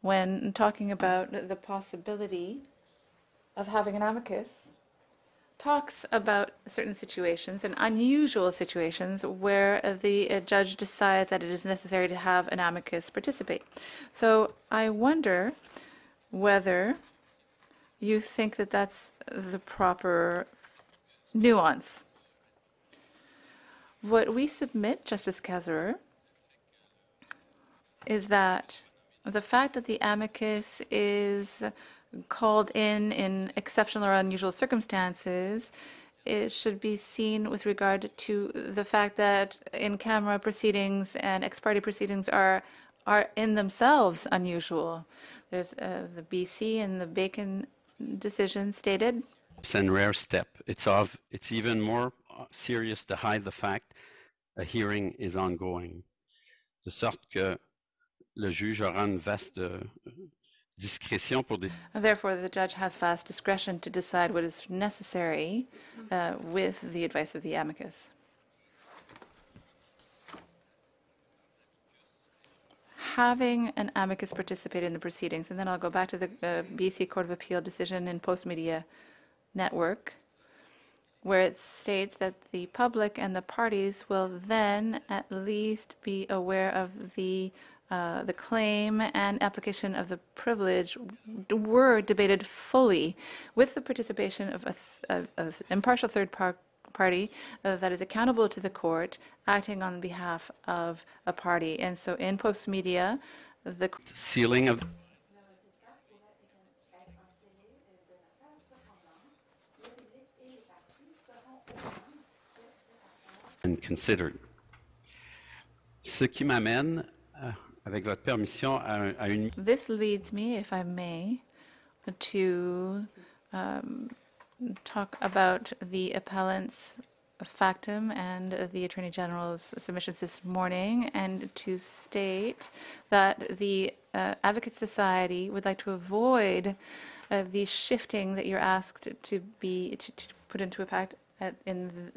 when talking about the possibility of having an amicus, talks about certain situations and unusual situations where the uh, judge decides that it is necessary to have an amicus participate. So I wonder whether you think that that's the proper nuance. What we submit, Justice Kasirer, is that the fact that the amicus is called in in exceptional or unusual circumstances, it should be seen with regard to the fact that in-camera proceedings and ex parte proceedings are are in themselves unusual. There's uh, the BC and the Bacon decision stated and rare step. It's of it's even more uh, serious to hide the fact a hearing is ongoing, de sorte que le juge aura une vaste euh, discrétion pour des Therefore, the judge has vast discretion to decide what is necessary uh, with the advice of the amicus. Having an amicus participate in the proceedings, and then I'll go back to the uh, BC Court of Appeal decision in Postmedia Network, where it states that the public and the parties will then at least be aware of the uh, the claim and application of the privilege were debated fully with the participation of an of, of impartial third par- party uh, that is accountable to the court acting on behalf of a party. And so in Postmedia, the sealing of and considered. Ce qui m'amène, euh, avec votre permission, à, à une This leads me, if I may, to um, talk about the appellant's factum and the Attorney General's submissions this morning, and to state that the uh, Advocate Society would like to avoid uh, the shifting that you're asked to be to, to put into effect at, in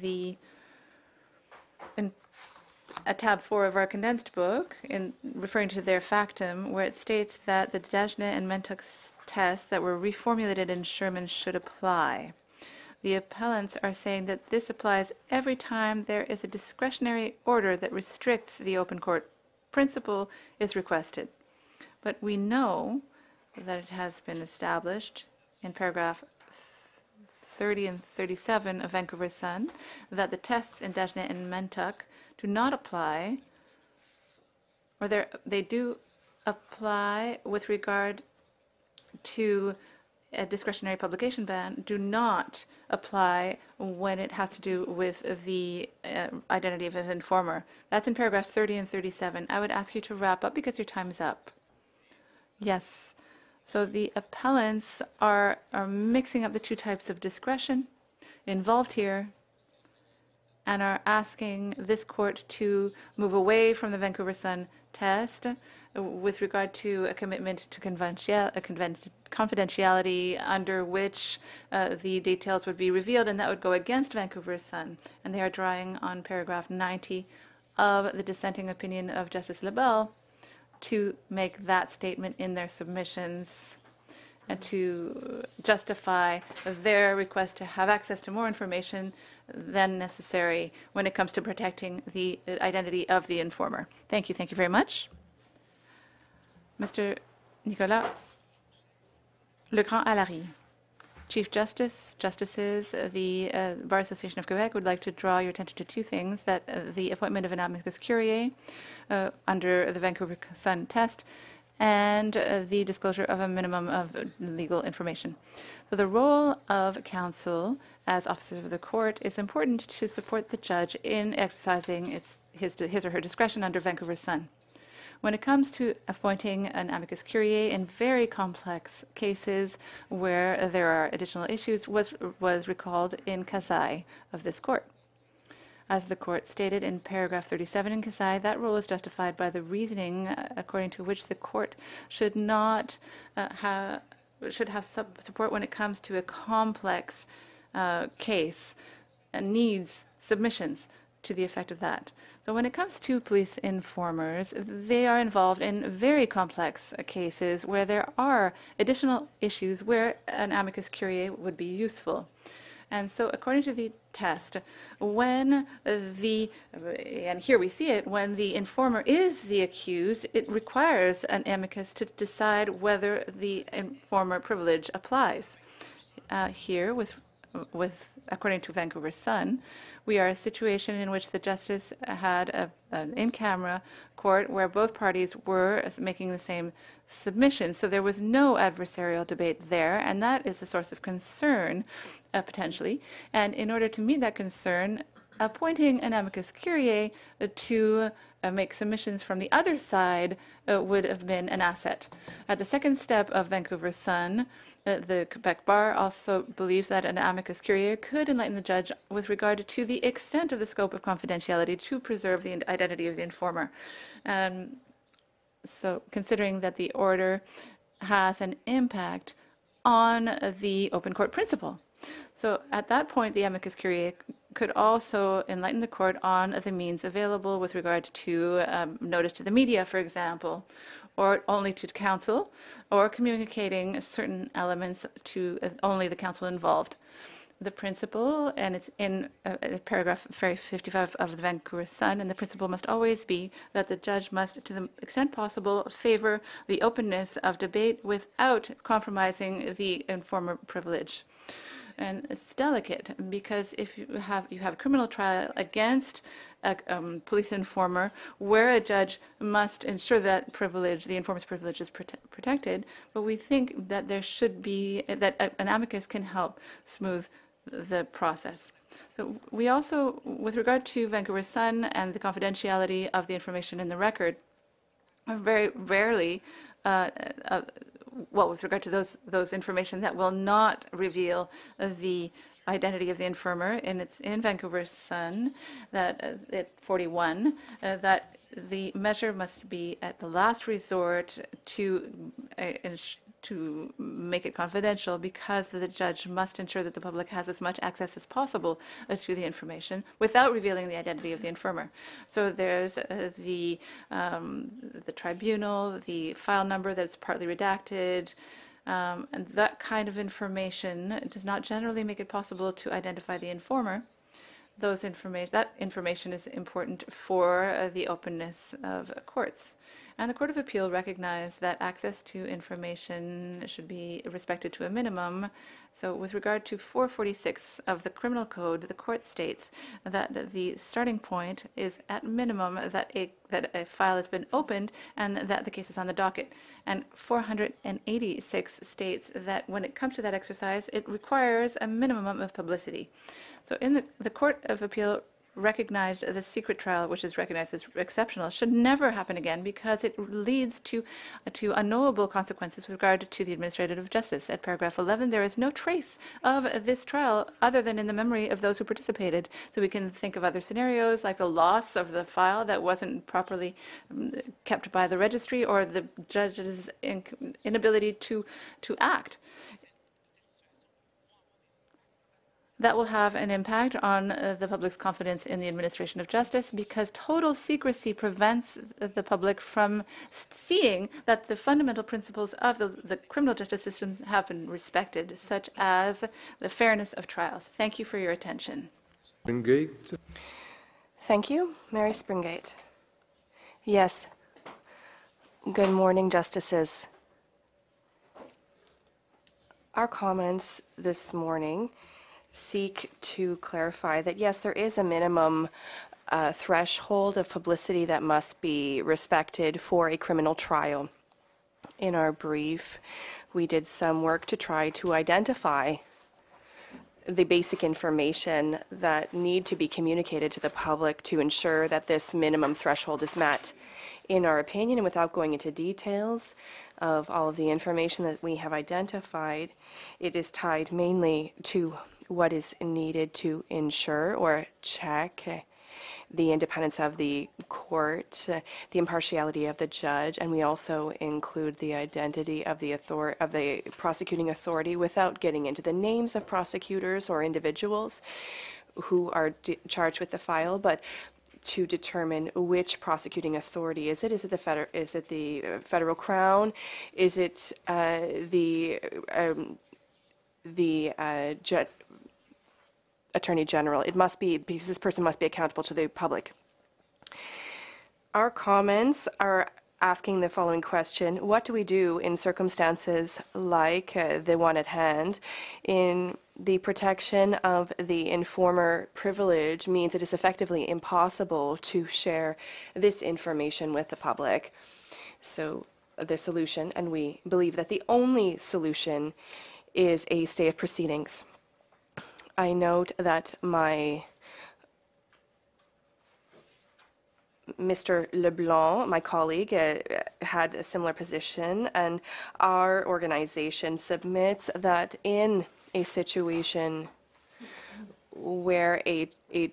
the in at tab four of our condensed book, in referring to their factum, where it states that the Dagenais and Mentuck tests that were reformulated in Sherman should apply. The appellants are saying that this applies every time there is a discretionary order that restricts the open court principle is requested. But we know that it has been established in paragraph 30 and 37 of Vancouver Sun that the tests in Dagenais and Mentuck do not apply, or they do apply with regard to a discretionary publication ban do not apply when it has to do with the uh, identity of an informer. That's in paragraphs 30 and 37. I would ask you to wrap up because your time is up. Yes. So the appellants are, are mixing up the two types of discretion involved here and are asking this court to move away from the Vancouver Sun test uh, with regard to a commitment to confidentiality under which uh, the details would be revealed, and that would go against Vancouver Sun. And they are drawing on paragraph 90 of the dissenting opinion of Justice LaBelle to make that statement in their submissions and to justify their request to have access to more information than necessary when it comes to protecting the identity of the informer. Thank you. Thank you very much. Mr. Nicolas Le Grand Alary, Chief Justice, Justices, the uh, Bar Association of Quebec would like to draw your attention to two things, that uh, the appointment of an amicus curiae uh, under the Vancouver Sun test and uh, the disclosure of a minimum of legal information. So the role of counsel as officers of the court is important to support the judge in exercising its, his, his or her discretion under Vancouver Sun. When it comes to appointing an amicus curiae in very complex cases where there are additional issues, was, was recalled in Kahsai of this court. As the court stated in paragraph 37 in Kahsai, that rule is justified by the reasoning uh, according to which the court should not uh, have should have support when it comes to a complex uh, case and needs submissions to the effect of that. So when it comes to police informers, they are involved in very complex uh, cases where there are additional issues where an amicus curiae would be useful. And so, according to the test, when the, and here we see it, when the informer is the accused, it requires an amicus to decide whether the informer privilege applies. Uh, here, with, with according to Vancouver Sun, we are a situation in which the justice had a, an in-camera court where both parties were making the same submission. So there was no adversarial debate there, and that is a source of concern uh, potentially. And in order to meet that concern, appointing an amicus curiae to uh, make submissions from the other side uh, would have been an asset. At the second step of Vancouver Sun, uh, the Quebec Bar also believes that an amicus curiae could enlighten the judge with regard to the extent of the scope of confidentiality to preserve the identity of the informer. Um, so, considering that the order has an impact on the open court principle. So, at that point, the amicus curiae could also enlighten the court on the means available with regard to um, notice to the media, for example, or only to counsel, or communicating certain elements to uh, only the counsel involved. The principle, and it's in uh, uh, paragraph 55 of the Vancouver Sun, and the principle must always be that the judge must, to the extent possible, favor the openness of debate without compromising the informer privilege and it's delicate because if you have you have a criminal trial against a um, police informer where a judge must ensure that privilege, the informer's privilege, is prote- protected, but we think that there should be that a- an amicus can help smooth the process. So we also, with regard to Vancouver Sun and the confidentiality of the information in the record, very rarely uh, uh, well, with regard to those those information that will not reveal the identity of the informer, and it's in Vancouver Sun that uh, at 41 uh, that the measure must be at the last resort to uh, to make it confidential because the judge must ensure that the public has as much access as possible uh, to the information without revealing the identity of the informer. So there's uh, the um, the tribunal, the file number that's partly redacted. Um, and that kind of information does not generally make it possible to identify the informer. Those information, that information is important for uh, the openness of courts. And the Court of Appeal recognized that access to information should be respected to a minimum. So, with regard to 446 of the Criminal Code, the court states that the starting point is at minimum that a that a file has been opened and that the case is on the docket. And 486 states that when it comes to that exercise, it requires a minimum of publicity. So, in the, the Court of Appeal recognized the secret trial, which is recognized as exceptional, should never happen again because it leads to to unknowable consequences with regard to the administrative justice. At paragraph 11, there is no trace of this trial other than in the memory of those who participated. So we can think of other scenarios like the loss of the file that wasn't properly um, kept by the registry or the judge's in- inability to to act. That will have an impact on uh, the public's confidence in the administration of justice because total secrecy prevents the public from seeing that the fundamental principles of the, the criminal justice system have been respected, such as the fairness of trials. Thank you for your attention. Springate, Thank you. Mary Springate. Yes. Good morning, Justices. Our comments this morning seek to clarify that, yes, there is a minimum uh, threshold of publicity that must be respected for a criminal trial. In our brief, we did some work to try to identify the basic information that need to be communicated to the public to ensure that this minimum threshold is met. In our opinion, and without going into details of all of the information that we have identified, it is tied mainly to what is needed to ensure or check the independence of the court, the impartiality of the judge, and we also include the identity of the author- of the prosecuting authority without getting into the names of prosecutors or individuals who are charged with the file, but to determine which prosecuting authority is it? Is it the feder- is it the federal crown? Is it uh, the um, the uh, attorney general? It must be because this person must be accountable to the public. Our comments are asking the following question What do we do in circumstances like uh, the one at hand? In the protection of the informer privilege means it is effectively impossible to share this information with the public. So, the solution, and we believe that the only solution, is a stay of proceedings. I note that my Mr. Leblanc, my colleague, uh, had a similar position, and our organization submits that in a situation where a, a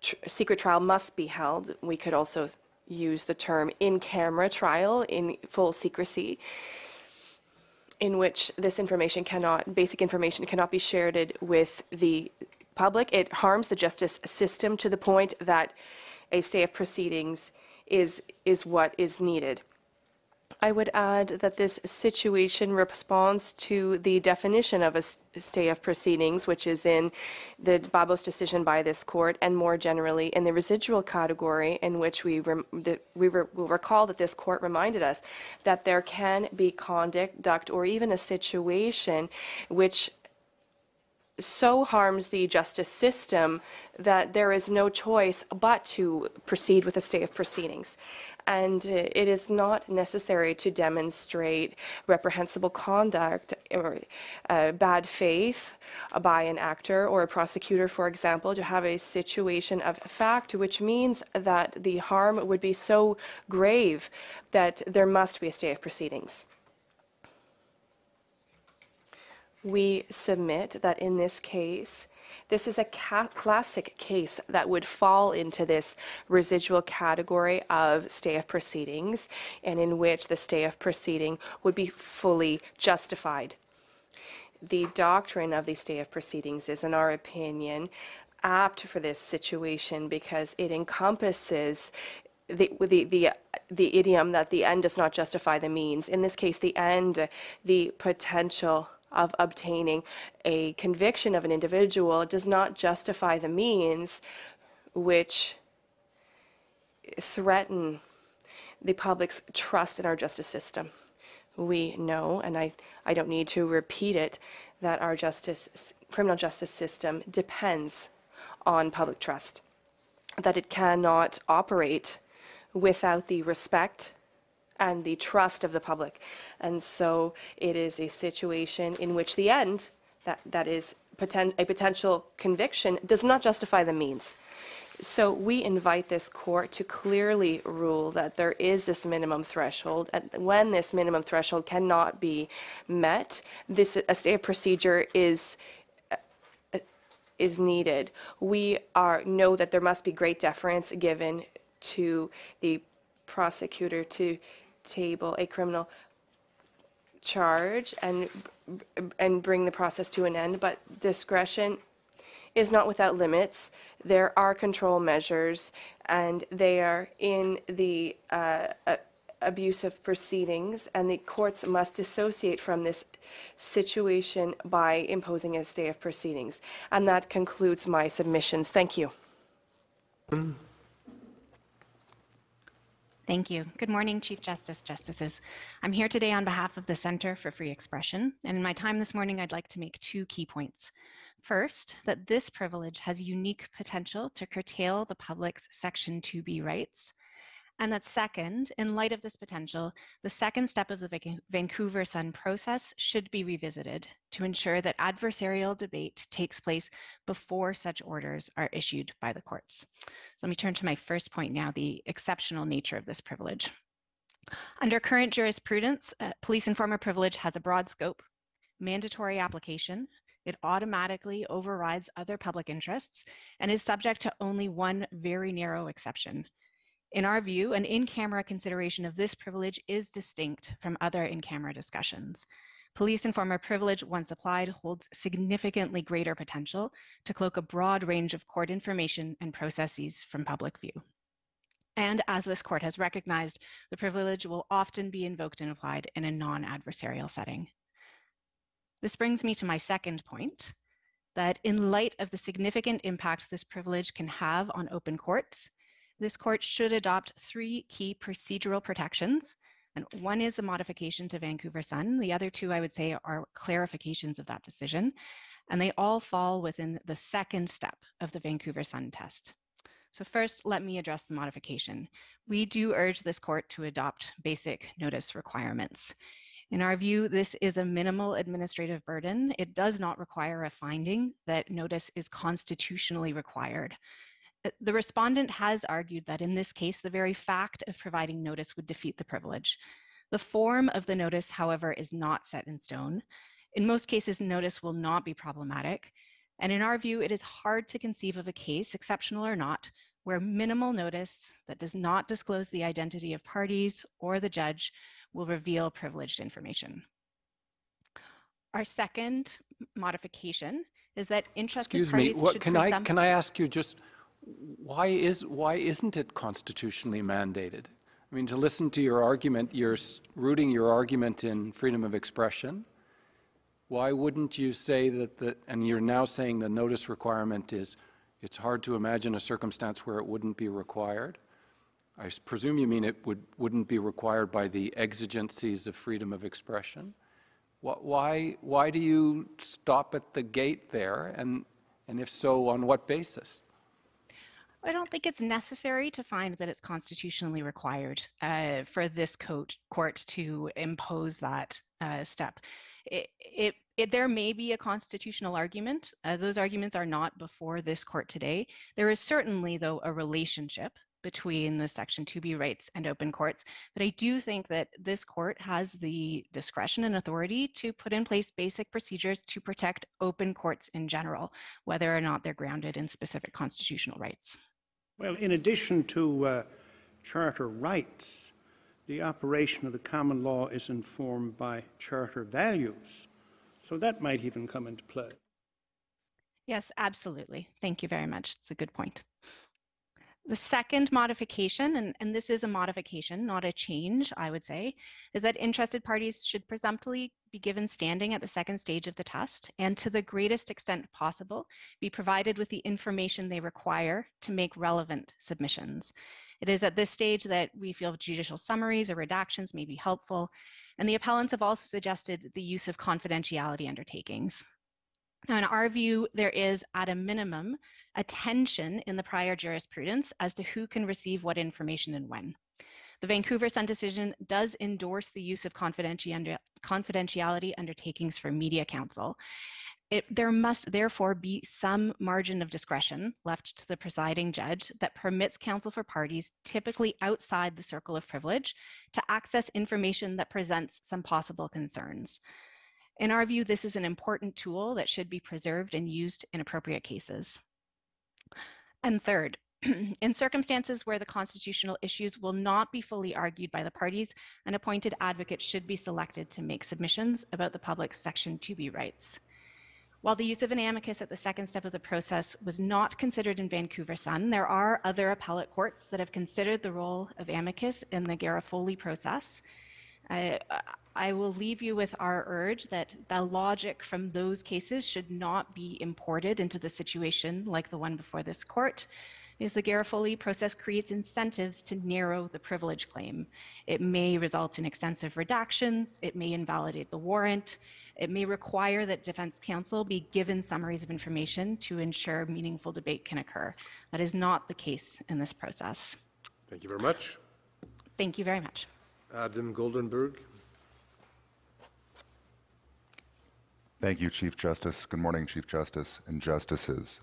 tr- secret trial must be held, we could also use the term in-camera trial in full secrecy, in which this information cannot, basic information cannot be shared with the public. It harms the justice system to the point that a stay of proceedings is, is what is needed. I would add that this situation responds to the definition of a stay of proceedings, which is in the Babos decision by this court, and more generally in the residual category, in which we we re- will recall that this court reminded us that there can be conduct or even a situation which so harms the justice system that there is no choice but to proceed with a stay of proceedings. And it is not necessary to demonstrate reprehensible conduct or uh, bad faith by an actor or a prosecutor, for example, to have a situation of fact, which means that the harm would be so grave that there must be a stay of proceedings. we submit that in this case, this is a ca- classic case that would fall into this residual category of stay of proceedings, and in which the stay of proceeding would be fully justified. The doctrine of the stay of proceedings is, in our opinion, apt for this situation because it encompasses the, the, the, the idiom that the end does not justify the means. In this case, the end, the potential of obtaining a conviction of an individual does not justify the means which threaten the public's trust in our justice system. We know, and I, I don't need to repeat it, that our justice, criminal justice system depends on public trust, that it cannot operate without the respect and the trust of the public. And so it is a situation in which the end, that, that is poten- a potential conviction, does not justify the means. So we invite this court to clearly rule that there is this minimum threshold, and when this minimum threshold cannot be met, this a stay of procedure is is needed. We are know that there must be great deference given to the prosecutor to table a criminal charge and and bring the process to an end, but discretion is not without limits. There are control measures, and they are in the uh, uh, abusive proceedings, and the courts must dissociate from this situation by imposing a stay of proceedings. And that concludes my submissions. Thank you. Thank you. Good morning, Chief Justice, Justices. I'm here today on behalf of the Center for Free Expression, and in my time this morning, I'd like to make two key points. First, that this privilege has unique potential to curtail the public's Section 2B rights. And that second, in light of this potential, the second step of the Vancouver Sun process should be revisited to ensure that adversarial debate takes place before such orders are issued by the courts. So Let me turn to my first point now, the exceptional nature of this privilege. Under current jurisprudence, uh, police informer privilege has a broad scope, mandatory application, it automatically overrides other public interests and is subject to only one very narrow exception. In our view, an in-camera consideration of this privilege is distinct from other in-camera discussions. Police informer privilege, once applied, holds significantly greater potential to cloak a broad range of court information and processes from public view. And as this court has recognized, the privilege will often be invoked and applied in a non-adversarial setting. This brings me to my second point, that in light of the significant impact this privilege can have on open courts, this court should adopt three key procedural protections. And one is a modification to Vancouver Sun. The other two, I would say, are clarifications of that decision. And they all fall within the second step of the Vancouver Sun test. So first, let me address the modification. We do urge this court to adopt basic notice requirements. In our view, this is a minimal administrative burden. It does not require a finding that notice is constitutionally required. Uh, the respondent has argued that in this case, the very fact of providing notice would defeat the privilege. The form of the notice, however, is not set in stone. In most cases, notice will not be problematic. And in our view, it is hard to conceive of a case, exceptional or not, where minimal notice that does not disclose the identity of parties or the judge will reveal privileged information. Our second modification is that interested Excuse parties me, what, can I, can I ask you just, why is, why isn't it constitutionally mandated? I mean, to listen to your argument, you're rooting your argument in freedom of expression. Why wouldn't you say that the, and you're now saying the notice requirement is, it's hard to imagine a circumstance where it wouldn't be required? I presume you mean it would, wouldn't be required by the exigencies of freedom of expression? Why, why do you stop at the gate there, and, and if so, on what basis? I don't think it's necessary to find that it's constitutionally required uh, for this court, court to impose that uh, step. It, it, it, there may be a constitutional argument. Uh, those arguments are not before this court today. There is certainly, though, a relationship between the Section 2B rights and open courts. But I do think that this court has the discretion and authority to put in place basic procedures to protect open courts in general, whether or not they're grounded in specific constitutional rights. Well, in addition to uh, charter rights, the operation of the common law is informed by charter values. So that might even come into play. Yes, absolutely. Thank you very much. It's a good point. The second modification, and, and this is a modification, not a change, I would say, is that interested parties should presumptively be given standing at the second stage of the test and to the greatest extent possible be provided with the information they require to make relevant submissions. It is at this stage that we feel judicial summaries or redactions may be helpful, and the appellants have also suggested the use of confidentiality undertakings. Now, in our view, there is at a minimum a tension in the prior jurisprudence as to who can receive what information and when. The Vancouver Sun decision does endorse the use of confidentiality undertakings for Media counsel. It, there must therefore be some margin of discretion left to the presiding judge that permits counsel for parties, typically outside the circle of privilege, to access information that presents some possible concerns. In our view, this is an important tool that should be preserved and used in appropriate cases. And third, in circumstances where the constitutional issues will not be fully argued by the parties, an appointed advocate should be selected to make submissions about the public's Section 2B rights. While the use of an amicus at the second step of the process was not considered in Vancouver Sun, there are other appellate courts that have considered the role of amicus in the Garofoli process. I, I will leave you with our urge that the logic from those cases should not be imported into the situation like the one before this court is the Garofoli process creates incentives to narrow the privilege claim. It may result in extensive redactions, it may invalidate the warrant, it may require that defense counsel be given summaries of information to ensure meaningful debate can occur. That is not the case in this process. Thank you very much. Thank you very much. Adam Goldenberg. Thank you, Chief Justice. Good morning, Chief Justice and Justices.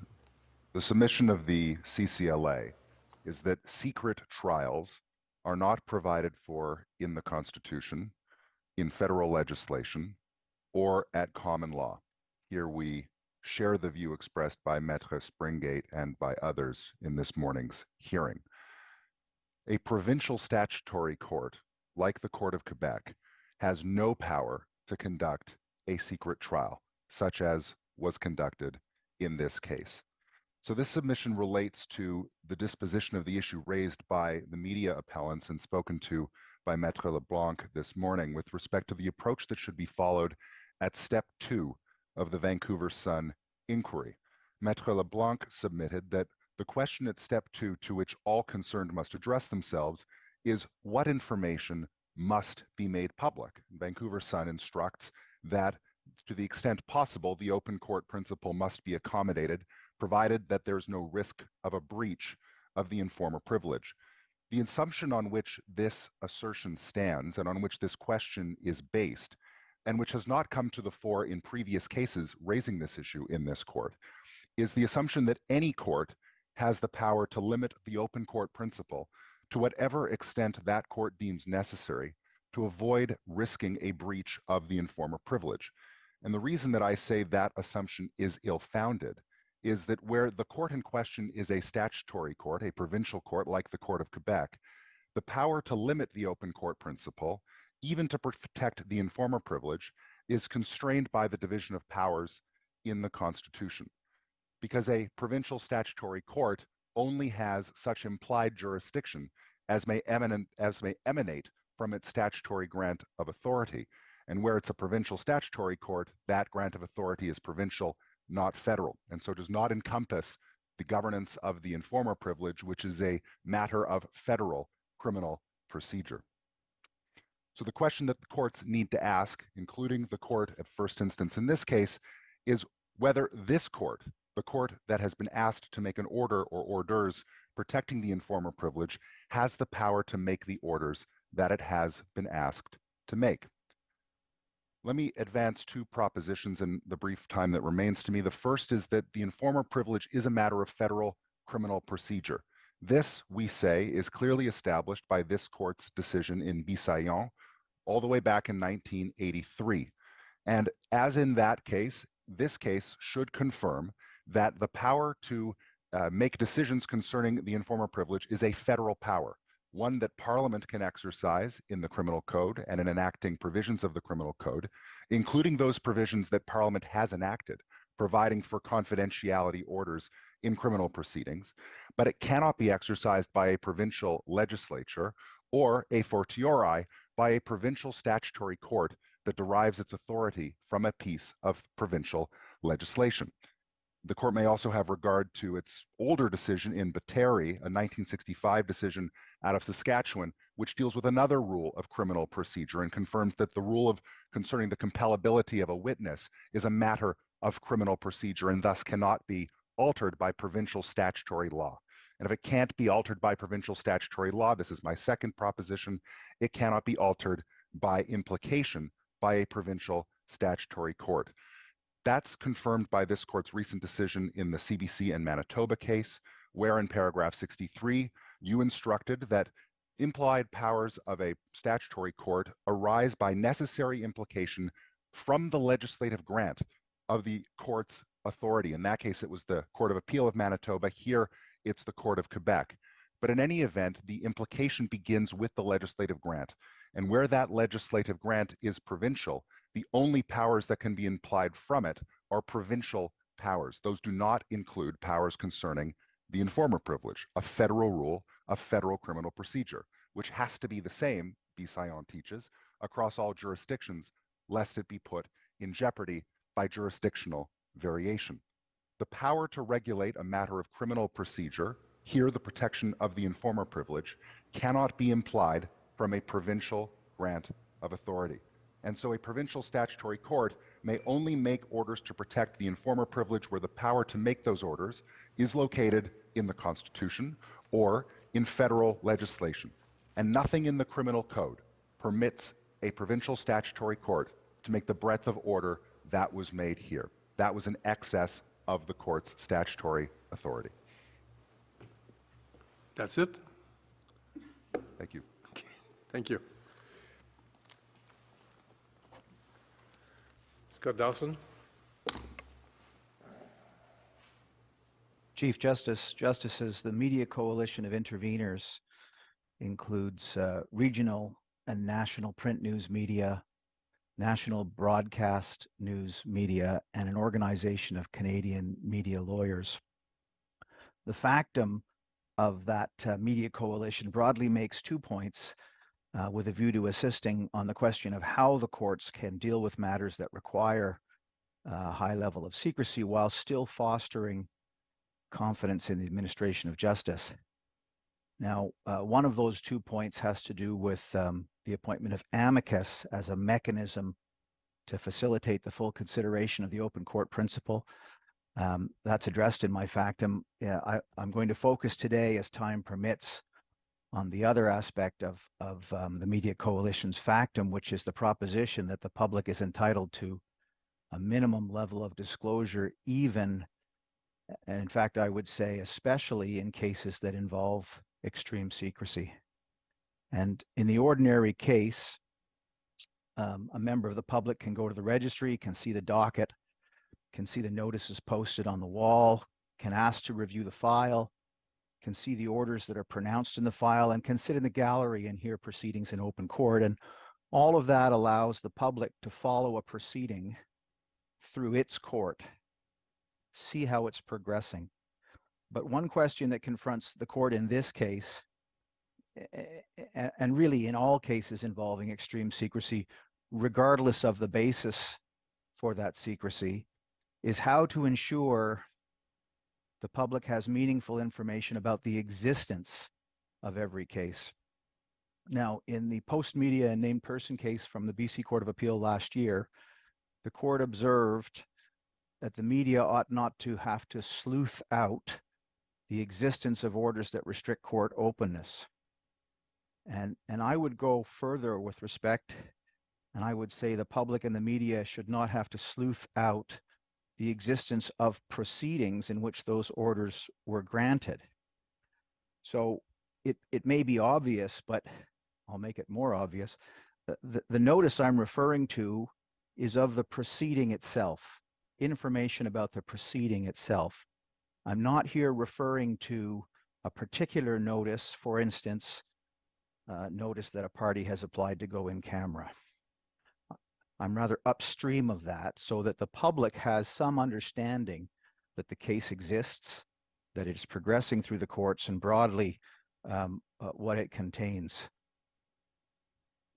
The submission of the CCLA is that secret trials are not provided for in the Constitution, in federal legislation, or at common law. Here we share the view expressed by Maître Springate and by others in this morning's hearing. A provincial statutory court, like the Court of Quebec, has no power to conduct a secret trial, such as was conducted in this case. So this submission relates to the disposition of the issue raised by the media appellants and spoken to by Maître LeBlanc this morning with respect to the approach that should be followed at step two of the Vancouver Sun inquiry. Maître LeBlanc submitted that the question at step two to which all concerned must address themselves is what information must be made public. Vancouver Sun instructs that to the extent possible, the open court principle must be accommodated, provided that there's no risk of a breach of the informer privilege. The assumption on which this assertion stands and on which this question is based, and which has not come to the fore in previous cases raising this issue in this court, is the assumption that any court has the power to limit the open court principle to whatever extent that court deems necessary to avoid risking a breach of the informer privilege. And the reason that I say that assumption is ill founded is that where the court in question is a statutory court, a provincial court like the Court of Quebec, the power to limit the open court principle, even to protect the informer privilege, is constrained by the division of powers in the Constitution. Because a provincial statutory court only has such implied jurisdiction as may, eminent, as may emanate from its statutory grant of authority. And where it's a provincial statutory court, that grant of authority is provincial, not federal, and so does not encompass the governance of the informer privilege, which is a matter of federal criminal procedure. So the question that the courts need to ask, including the court at first instance in this case, is whether this court, the court that has been asked to make an order or orders protecting the informer privilege, has the power to make the orders that it has been asked to make. Let me advance two propositions in the brief time that remains to me. The first is that the informer privilege is a matter of federal criminal procedure. This, we say, is clearly established by this court's decision in Bisaillon all the way back in 1983. And as in that case, this case should confirm that the power to uh, make decisions concerning the informer privilege is a federal power one that Parliament can exercise in the criminal code and in enacting provisions of the criminal code, including those provisions that Parliament has enacted, providing for confidentiality orders in criminal proceedings, but it cannot be exercised by a provincial legislature or a fortiori by a provincial statutory court that derives its authority from a piece of provincial legislation. The court may also have regard to its older decision in Batary, a 1965 decision out of Saskatchewan, which deals with another rule of criminal procedure and confirms that the rule of concerning the compellability of a witness is a matter of criminal procedure and thus cannot be altered by provincial statutory law. And if it can't be altered by provincial statutory law, this is my second proposition, it cannot be altered by implication by a provincial statutory court. That's confirmed by this court's recent decision in the CBC and Manitoba case, where in paragraph 63, you instructed that implied powers of a statutory court arise by necessary implication from the legislative grant of the court's authority. In that case, it was the Court of Appeal of Manitoba. Here, it's the Court of Quebec. But in any event, the implication begins with the legislative grant. And where that legislative grant is provincial, the only powers that can be implied from it are provincial powers. Those do not include powers concerning the informer privilege, a federal rule a federal criminal procedure, which has to be the same, Bisaillon teaches, across all jurisdictions, lest it be put in jeopardy by jurisdictional variation. The power to regulate a matter of criminal procedure, here the protection of the informer privilege, cannot be implied from a provincial grant of authority. And so a provincial statutory court may only make orders to protect the informer privilege where the power to make those orders is located in the Constitution or in federal legislation. And nothing in the criminal code permits a provincial statutory court to make the breadth of order that was made here. That was an excess of the court's statutory authority. That's it? Thank you. Thank you. Scott Dawson? Chief Justice, Justices, the Media Coalition of Interveners includes uh, regional and national print news media, national broadcast news media, and an organization of Canadian media lawyers. The factum of that uh, media coalition broadly makes two points uh, with a view to assisting on the question of how the courts can deal with matters that require a uh, high level of secrecy while still fostering confidence in the administration of justice. Now, uh, one of those two points has to do with um, the appointment of amicus as a mechanism to facilitate the full consideration of the open court principle. Um, that's addressed in my factum. Yeah, I, am going to focus today, as time permits, on the other aspect of, of um, the Media Coalition's factum, which is the proposition that the public is entitled to a minimum level of disclosure, even, and in fact, I would say, especially in cases that involve extreme secrecy. And in the ordinary case, um, a member of the public can go to the registry, can see the docket, can see the notices posted on the wall, can ask to review the file, can see the orders that are pronounced in the file, and can sit in the gallery and hear proceedings in open court. And all of that allows the public to follow a proceeding through its court, see how it's progressing. But one question that confronts the court in this case, and really in all cases involving extreme secrecy, regardless of the basis for that secrecy, is how to ensure the public has meaningful information about the existence of every case. Now, in the Postmedia and named person case from the BC Court of Appeal last year, the court observed that the media ought not to have to sleuth out the existence of orders that restrict court openness. And, and I would go further with respect, and I would say the public and the media should not have to sleuth out the existence of proceedings in which those orders were granted. So it, it may be obvious, but I'll make it more obvious. The, the, notice I'm referring to is of the proceeding itself, information about the proceeding itself. I'm not here referring to a particular notice, for instance, uh, notice that a party has applied to go in camera. I'm rather upstream of that so that the public has some understanding that the case exists, that it's progressing through the courts, and broadly um, uh, what it contains.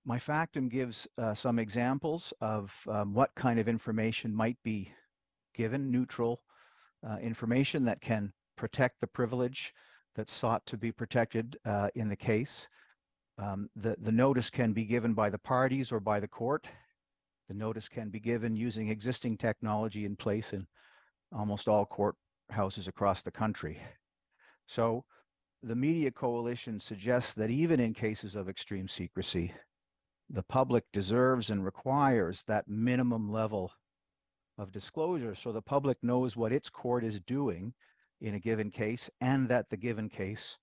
My factum gives uh, some examples of um, what kind of information might be given, neutral, uh, information that can protect the privilege that's sought to be protected uh, in the case. Um, the, the notice can be given by the parties or by the court. The notice can be given using existing technology in place in almost all courthouses across the country. So the Media Coalition suggests that even in cases of extreme secrecy, the public deserves and requires that minimum level of disclosure so the public knows what its court is doing in a given case and that the given case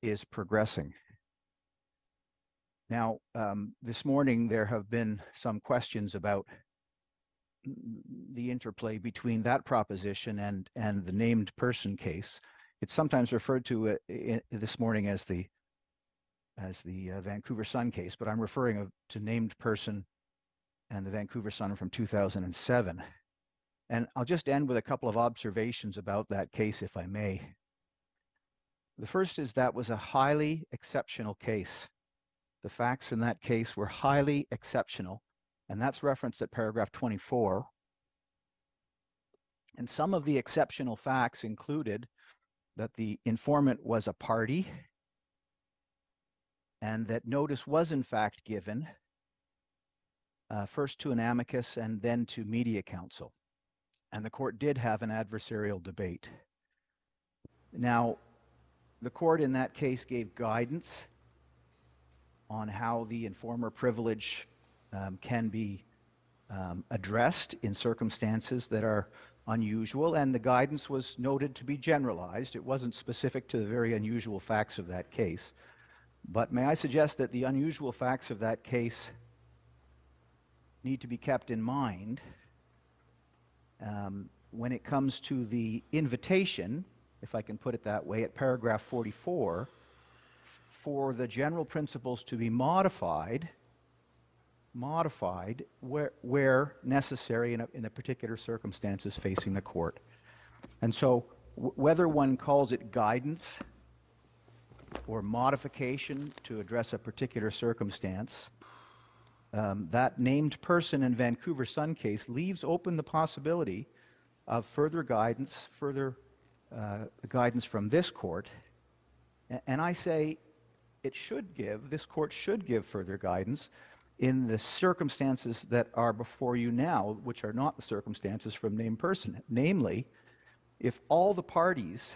is progressing. Now, um, this morning there have been some questions about the interplay between that proposition and and the named person case. It's sometimes referred to uh, in, this morning as the as the uh, Vancouver Sun case, but I'm referring to named person and the Vancouver Sun from 2007. And I'll just end with a couple of observations about that case, if I may. The first is that was a highly exceptional case. The facts in that case were highly exceptional, and that's referenced at paragraph 24. And some of the exceptional facts included that the informant was a party and that notice was in fact given uh, first to an amicus and then to media counsel. And the court did have an adversarial debate. Now, the court in that case gave guidance on how the informer privilege um, can be um, addressed in circumstances that are unusual, and the guidance was noted to be generalized. It wasn't specific to the very unusual facts of that case. But may I suggest that the unusual facts of that case need to be kept in mind um, when it comes to the invitation, if I can put it that way, at paragraph 44, for the general principles to be modified, modified where, where necessary in, a, in the particular circumstances facing the court. And so, whether one calls it guidance or modification to address a particular circumstance, um, that named person in Vancouver Sun case leaves open the possibility of further guidance, further uh, guidance from this court. And I say it should give, this court should give further guidance in the circumstances that are before you now, which are not the circumstances from named person. Namely, if all the parties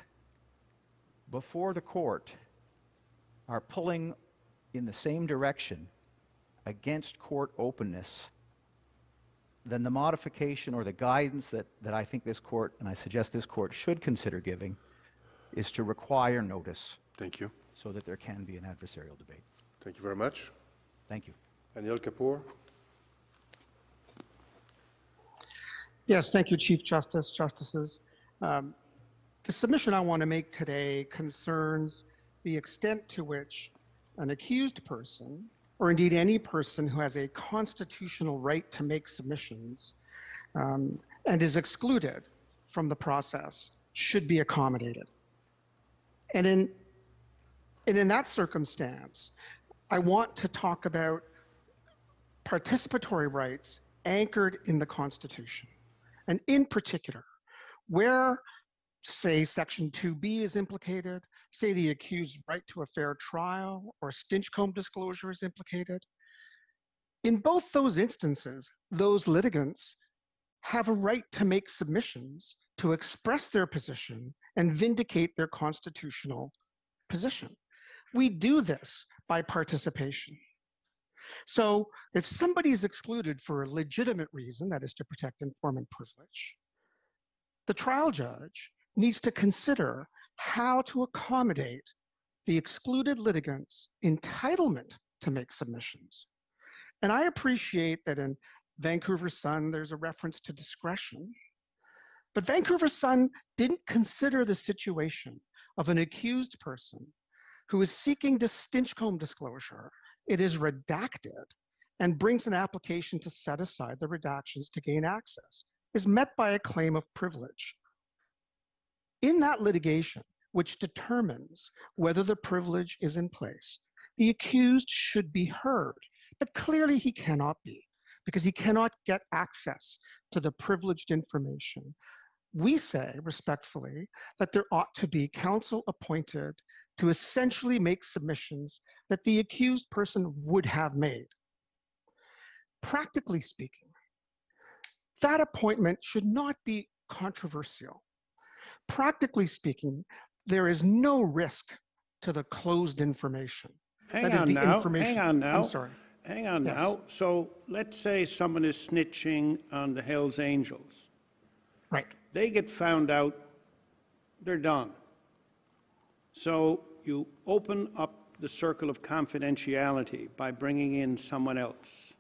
before the court are pulling in the same direction against court openness, then the modification or the guidance that, that I think this court, and I suggest this court should consider giving, is to require notice. Thank you. So that there can be an adversarial debate. Thank you very much. Thank you. Anil Kapoor. Yes, thank you, Chief Justice, Justices. Um, the submission I want to make today concerns the extent to which an accused person or indeed any person who has a constitutional right to make submissions um, and is excluded from the process should be accommodated. And in, and in that circumstance, I want to talk about participatory rights anchored in the Constitution. And in particular, where, say, Section 2B is implicated, say the accused's right to a fair trial or Stinchcombe disclosure is implicated. In both those instances, those litigants have a right to make submissions to express their position and vindicate their constitutional position. We do this by participation. So if somebody is excluded for a legitimate reason, that is to protect informant privilege, the trial judge needs to consider how to accommodate the excluded litigants' entitlement to make submissions. And I appreciate that in Vancouver Sun, there's a reference to discretion. But Vancouver Sun didn't consider the situation of an accused person who is seeking to Stinchcombe disclosure. It is redacted and brings an application to set aside the redactions to gain access, is met by a claim of privilege. In that litigation, which determines whether the privilege is in place, the accused should be heard. But clearly he cannot be because he cannot get access to the privileged information We say respectfully that there ought to be counsel appointed to essentially make submissions that the accused person would have made. Practically speaking, that appointment should not be controversial. Practically speaking, there is no risk to the closed information. Hang That is on the now, information- hang on now. I'm sorry. Hang on Yes. now. So let's say someone is snitching on the Hells Angels. Right. They get found out, they're done. So you open up the circle of confidentiality by bringing in someone else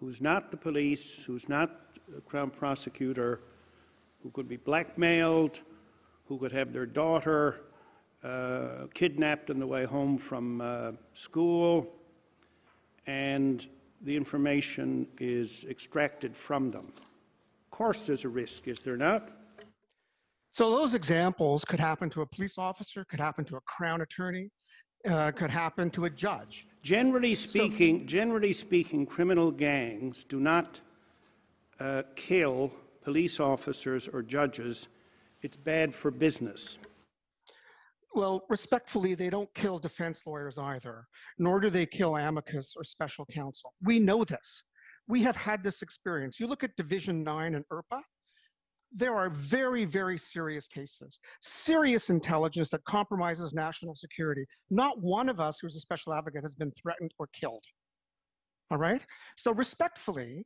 who's not the police, who's not the Crown Prosecutor, who could be blackmailed, who could have their daughter uh, kidnapped on the way home from uh, school, and the information is extracted from them. Of course, there's a risk, is there not? So those examples could happen to a police officer, could happen to a crown attorney, uh, could happen to a judge. Generally speaking, generally speaking, criminal gangs do not uh, kill police officers or judges. It's bad for business. Well, respectfully, they don't kill defense lawyers either, nor do they kill amicus or special counsel. We know this. We have had this experience. You look at Division 9 and IRPA, there are very, very serious cases, serious intelligence that compromises national security. Not one of us who's a special advocate has been threatened or killed. All right? So, respectfully,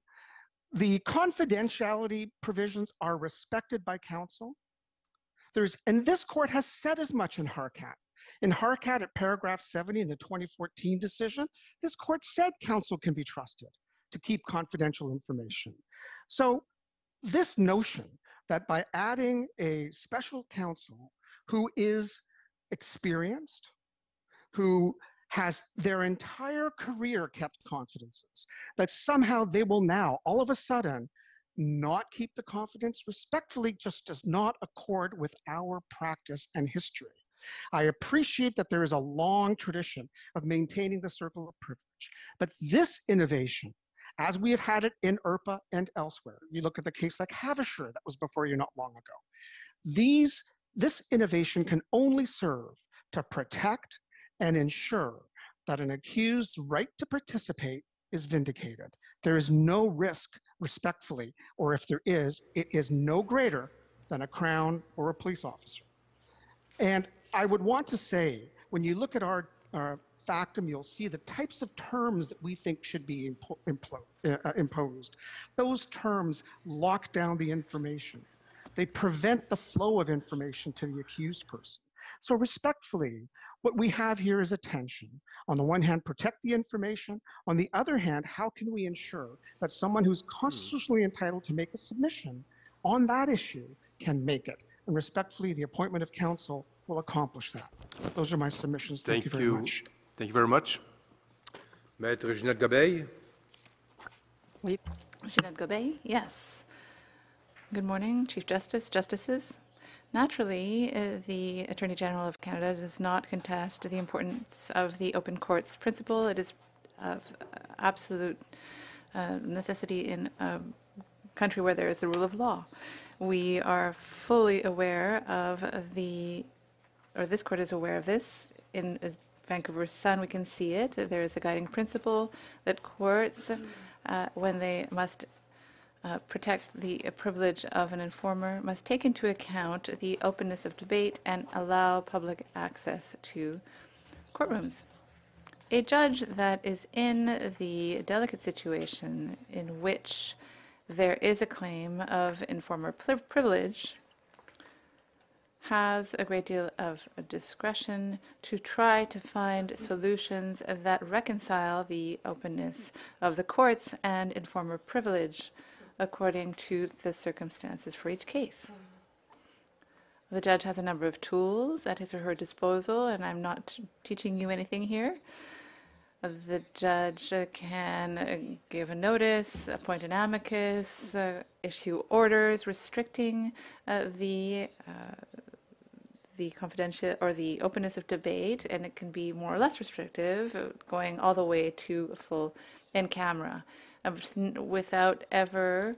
the confidentiality provisions are respected by counsel. There's, and this court has said as much in Harkat. In Harkat, at paragraph 70 in the 2014 decision, this court said counsel can be trusted to keep confidential information. So, this notion that by adding a special counsel who is experienced, who has their entire career kept confidences, that somehow they will now, all of a sudden, not keep the confidence respectfully just does not accord with our practice and history. I appreciate that there is a long tradition of maintaining the circle of privilege, but this innovation, as we have had it in IRPA and elsewhere, you look at the case like Haevischer that was before you not long ago. These, this innovation can only serve to protect and ensure that an accused's right to participate is vindicated. There is no risk, respectfully, or if there is, it is no greater than a crown or a police officer. And I would want to say, when you look at our, our factum, you'll see the types of terms that we think should be impo- implo- uh, imposed. Those terms lock down the information. They prevent the flow of information to the accused person. So respectfully, what we have here is a tension. On the one hand, protect the information. On the other hand, how can we ensure that someone who's constitutionally entitled to make a submission on that issue can make it? And respectfully, the appointment of counsel will accomplish that. Those are my submissions. Thank, Thank you very you. much. Thank you very much. Maître Ginette Gobeil. Oui. Ginette Gobeil, yes. Good morning, Chief Justice, Justices. Naturally, uh, the Attorney General of Canada does not contest the importance of the open courts principle. It is of absolute uh, necessity in a country where there is the rule of law. We are fully aware of the, or this court is aware of this. In uh, Vancouver Sun, we can see it. There is a guiding principle that courts, uh, when they must uh, protect the privilege of an informer, must take into account the openness of debate and allow public access to courtrooms. A judge that is in the delicate situation in which there is a claim of informer privilege has a great deal of discretion to try to find solutions that reconcile the openness of the courts and informer privilege according to the circumstances for each case. The judge has a number of tools at his or her disposal, and I'm not teaching you anything here. The judge can give a notice, appoint an amicus, uh, issue orders restricting uh, the uh, the confidential or the openness of debate, and it can be more or less restrictive, uh, going all the way to full in camera, uh, without ever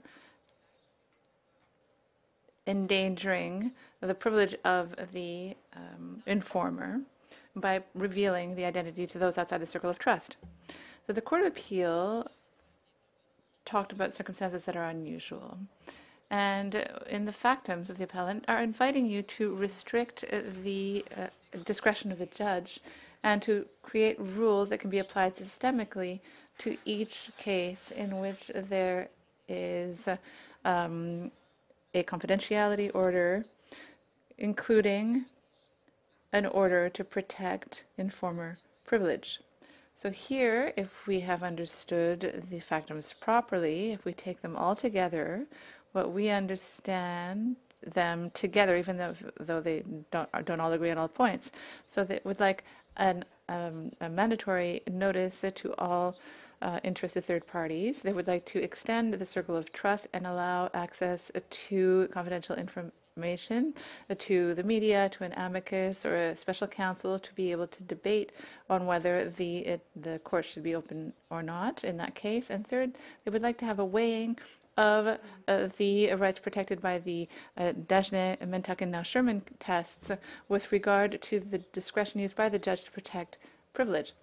endangering the privilege of the um, informer by revealing the identity to those outside the circle of trust. So the Court of Appeal talked about circumstances that are unusual. And in the factums of the appellant are inviting you to restrict uh, the uh, discretion of the judge and to create rules that can be applied systemically to each case in which there is um, a confidentiality order, including an order to protect informer privilege. So here, if we have understood the factums properly, if we take them all together, what we understand them together, even though though they don't don't all agree on all points. So they would like an um, a mandatory notice to all uh, interested third parties. They would like to extend the circle of trust and allow access to confidential information to the media, to an amicus or a special counsel to be able to debate on whether the it, the court should be open or not in that case. And third, they would like to have a weighing of uh, the rights protected by the uh, Dagenais, Mentuck, and now Sherman tests with regard to the discretion used by the judge to protect privilege.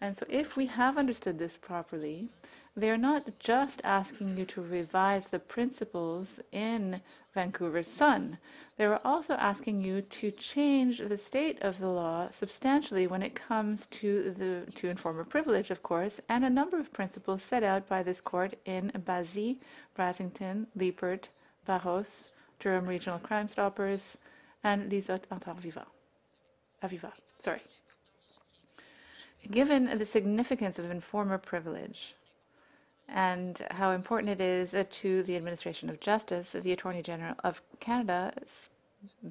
And so if we have understood this properly, they're not just asking you to revise the principles in Vancouver Sun. They were also asking you to change the state of the law substantially when it comes to the to informer privilege, of course, and a number of principles set out by this court in Basi, Brassington, Leipert, Barros, Durham Regional Crime Stoppers, and Lizotte Interviva. Aviva, sorry. Given the significance of informer privilege, and how important it is to the administration of justice, the Attorney General of Canada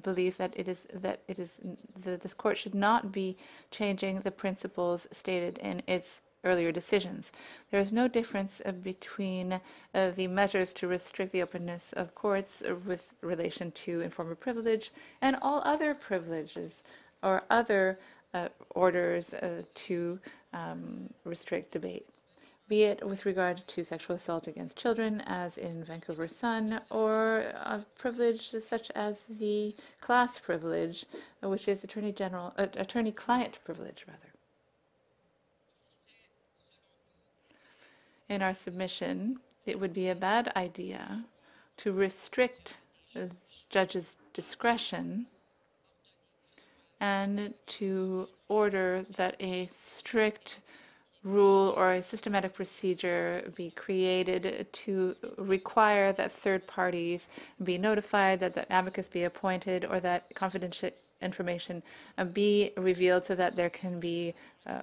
believes that it is that it is this court should not be changing the principles stated in its earlier decisions. There is no difference uh, between uh, the measures to restrict the openness of courts with relation to informer privilege and all other privileges or other uh, orders uh, to um, restrict debate be it with regard to sexual assault against children, as in Vancouver Sun, or a privilege such as the class privilege, which is attorney general, uh, attorney-client privilege, rather. In our submission, it would be a bad idea to restrict the judge's discretion and to order that a strict rule or a systematic procedure be created to require that third parties be notified, that the advocates be appointed, or that confidential information uh, be revealed so that there can be uh,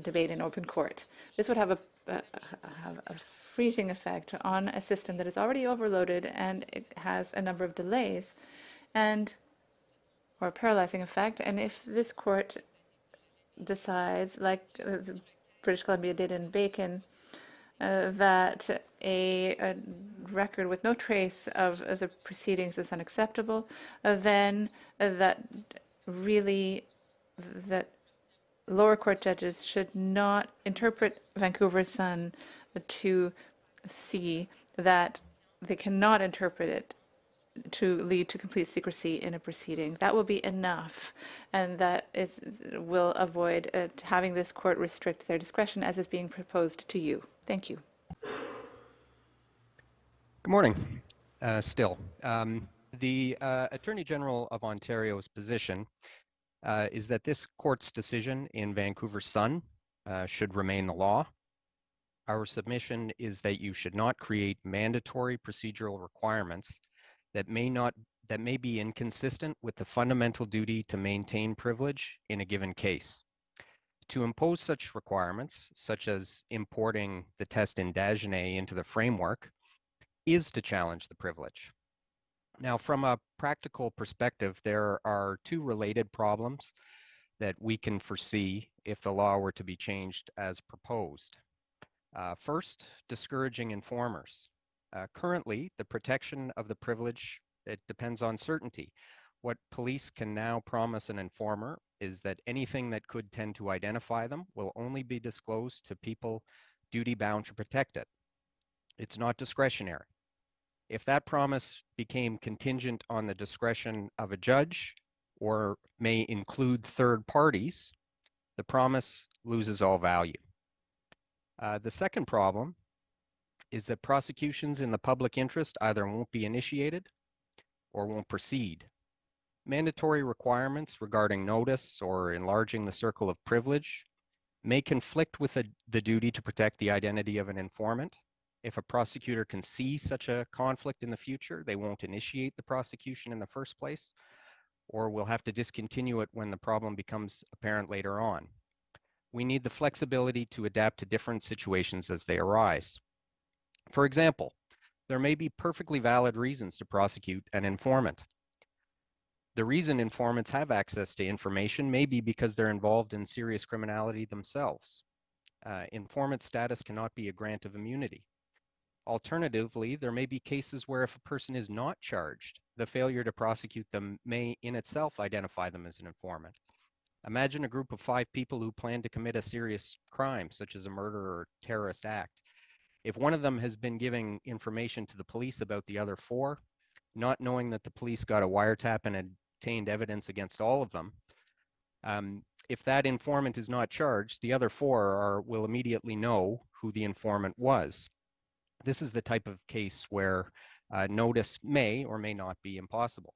debate in open court. This would have a, uh, have a freezing effect on a system that is already overloaded and it has a number of delays and or a paralyzing effect. And if this court decides, like the British Columbia did in Bacon, uh, that a, a, record with no trace of, the proceedings is unacceptable, uh, then uh, that really that lower court judges should not interpret Vancouver Sun to see that they cannot interpret it to lead to complete secrecy in a proceeding. That will be enough, and that is will avoid uh, having this court restrict their discretion as is being proposed to you. Thank you. Good morning. Uh, still, um, the uh, Attorney General of Ontario's position uh, is that this court's decision in Vancouver Sun uh, should remain the law. Our submission is that you should not create mandatory procedural requirements that may not that may be inconsistent with the fundamental duty to maintain privilege in a given case. To impose such requirements, such as importing the test in Dagenais into the framework, is to challenge the privilege. Now, from a practical perspective, there are two related problems that we can foresee if the law were to be changed as proposed. Uh, first, discouraging informers. Uh, currently, the protection of the privilege, it depends on certainty. What police can now promise an informer is that anything that could tend to identify them will only be disclosed to people duty bound to protect it. It's not discretionary. If that promise became contingent on the discretion of a judge or may include third parties, the promise loses all value. Uh, the second problem is that prosecutions in the public interest either won't be initiated or won't proceed. Mandatory requirements regarding notice or enlarging the circle of privilege may conflict with the, the duty to protect the identity of an informant. If a prosecutor can see such a conflict in the future, they won't initiate the prosecution in the first place, or will have to discontinue it when the problem becomes apparent later on. We need the flexibility to adapt to different situations as they arise. For example, there may be perfectly valid reasons to prosecute an informant. The reason informants have access to information may be because they're involved in serious criminality themselves. Uh, informant status cannot be a grant of immunity. Alternatively, there may be cases where if a person is not charged, the failure to prosecute them may in itself identify them as an informant. Imagine a group of five people who plan to commit a serious crime, such as a murder or terrorist act. If one of them has been giving information to the police about the other four, not knowing that the police got a wiretap and obtained evidence against all of them, um, if that informant is not charged, the other four are, will immediately know who the informant was. This is the type of case where uh, notice may or may not be impossible.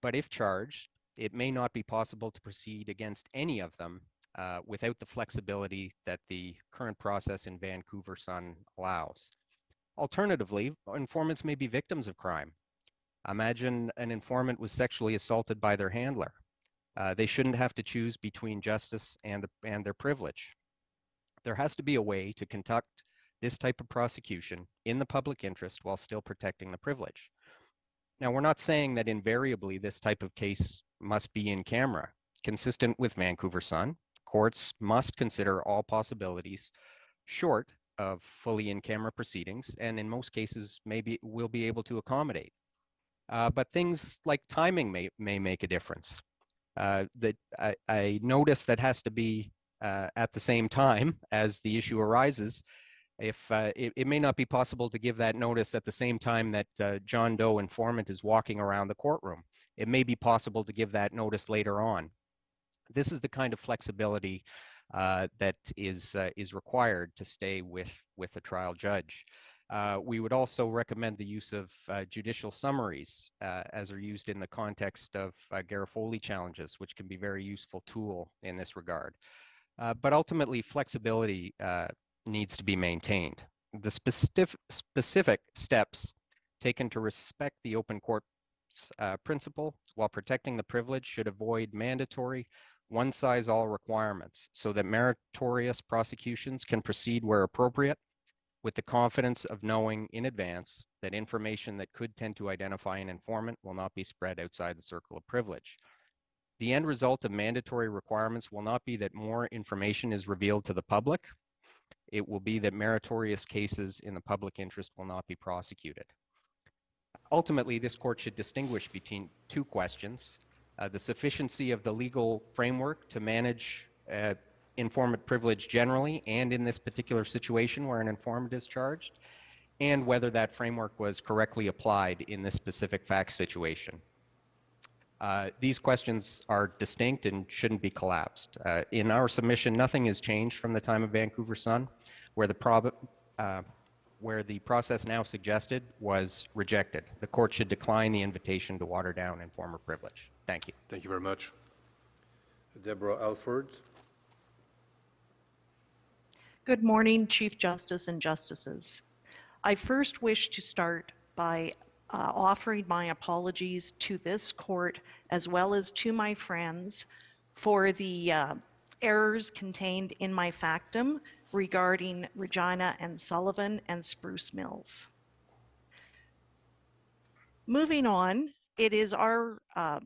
But if charged, it may not be possible to proceed against any of them uh, without the flexibility that the current process in Vancouver Sun allows. Alternatively, informants may be victims of crime. Imagine an informant was sexually assaulted by their handler. Uh, they shouldn't have to choose between justice and, the, and their privilege. There has to be a way to conduct this type of prosecution in the public interest while still protecting the privilege. Now, we're not saying that invariably this type of case must be in camera. Consistent with Vancouver Sun, courts must consider all possibilities short of fully in camera proceedings, and in most cases, maybe will be able to accommodate. Uh, but things like timing may, may make a difference. Uh, that I, I notice that has to be uh, at the same time as the issue arises. If uh, it, it, may not be possible to give that notice at the same time that uh, John Doe informant is walking around the courtroom, it may be possible to give that notice later on. This is the kind of flexibility uh, that is is required to stay with with a trial judge. Uh, we would also recommend the use of uh, judicial summaries uh, as are used in the context of uh, Garofoli challenges, which can be a very useful tool in this regard. Uh, but ultimately, flexibility uh, needs to be maintained. The specific, specific steps taken to respect the open court principle while protecting the privilege should avoid mandatory one-size-all requirements so that meritorious prosecutions can proceed where appropriate with the confidence of knowing in advance that information that could tend to identify an informant will not be spread outside the circle of privilege. The end result of mandatory requirements will not be that more information is revealed to the public. It will be that meritorious cases in the public interest will not be prosecuted. Ultimately, this court should distinguish between two questions. Uh, the sufficiency of the legal framework to manage uh, informant privilege generally and in this particular situation where an informant is charged, and whether that framework was correctly applied in this specific fact situation. Uh, these questions are distinct and shouldn't be collapsed. Uh, in our submission, nothing has changed from the time of Vancouver Sun, where the, prob- uh, where the process now suggested was rejected. The court should decline the invitation to water down informant privilege. Thank you. Thank you very much. Deborah Alford. Good morning, Chief Justice and Justices. I first wish to start by uh, offering my apologies to this court as well as to my friends for the uh, errors contained in my factum regarding Regina and Sullivan and Spruce Mills. Moving on, it is our uh,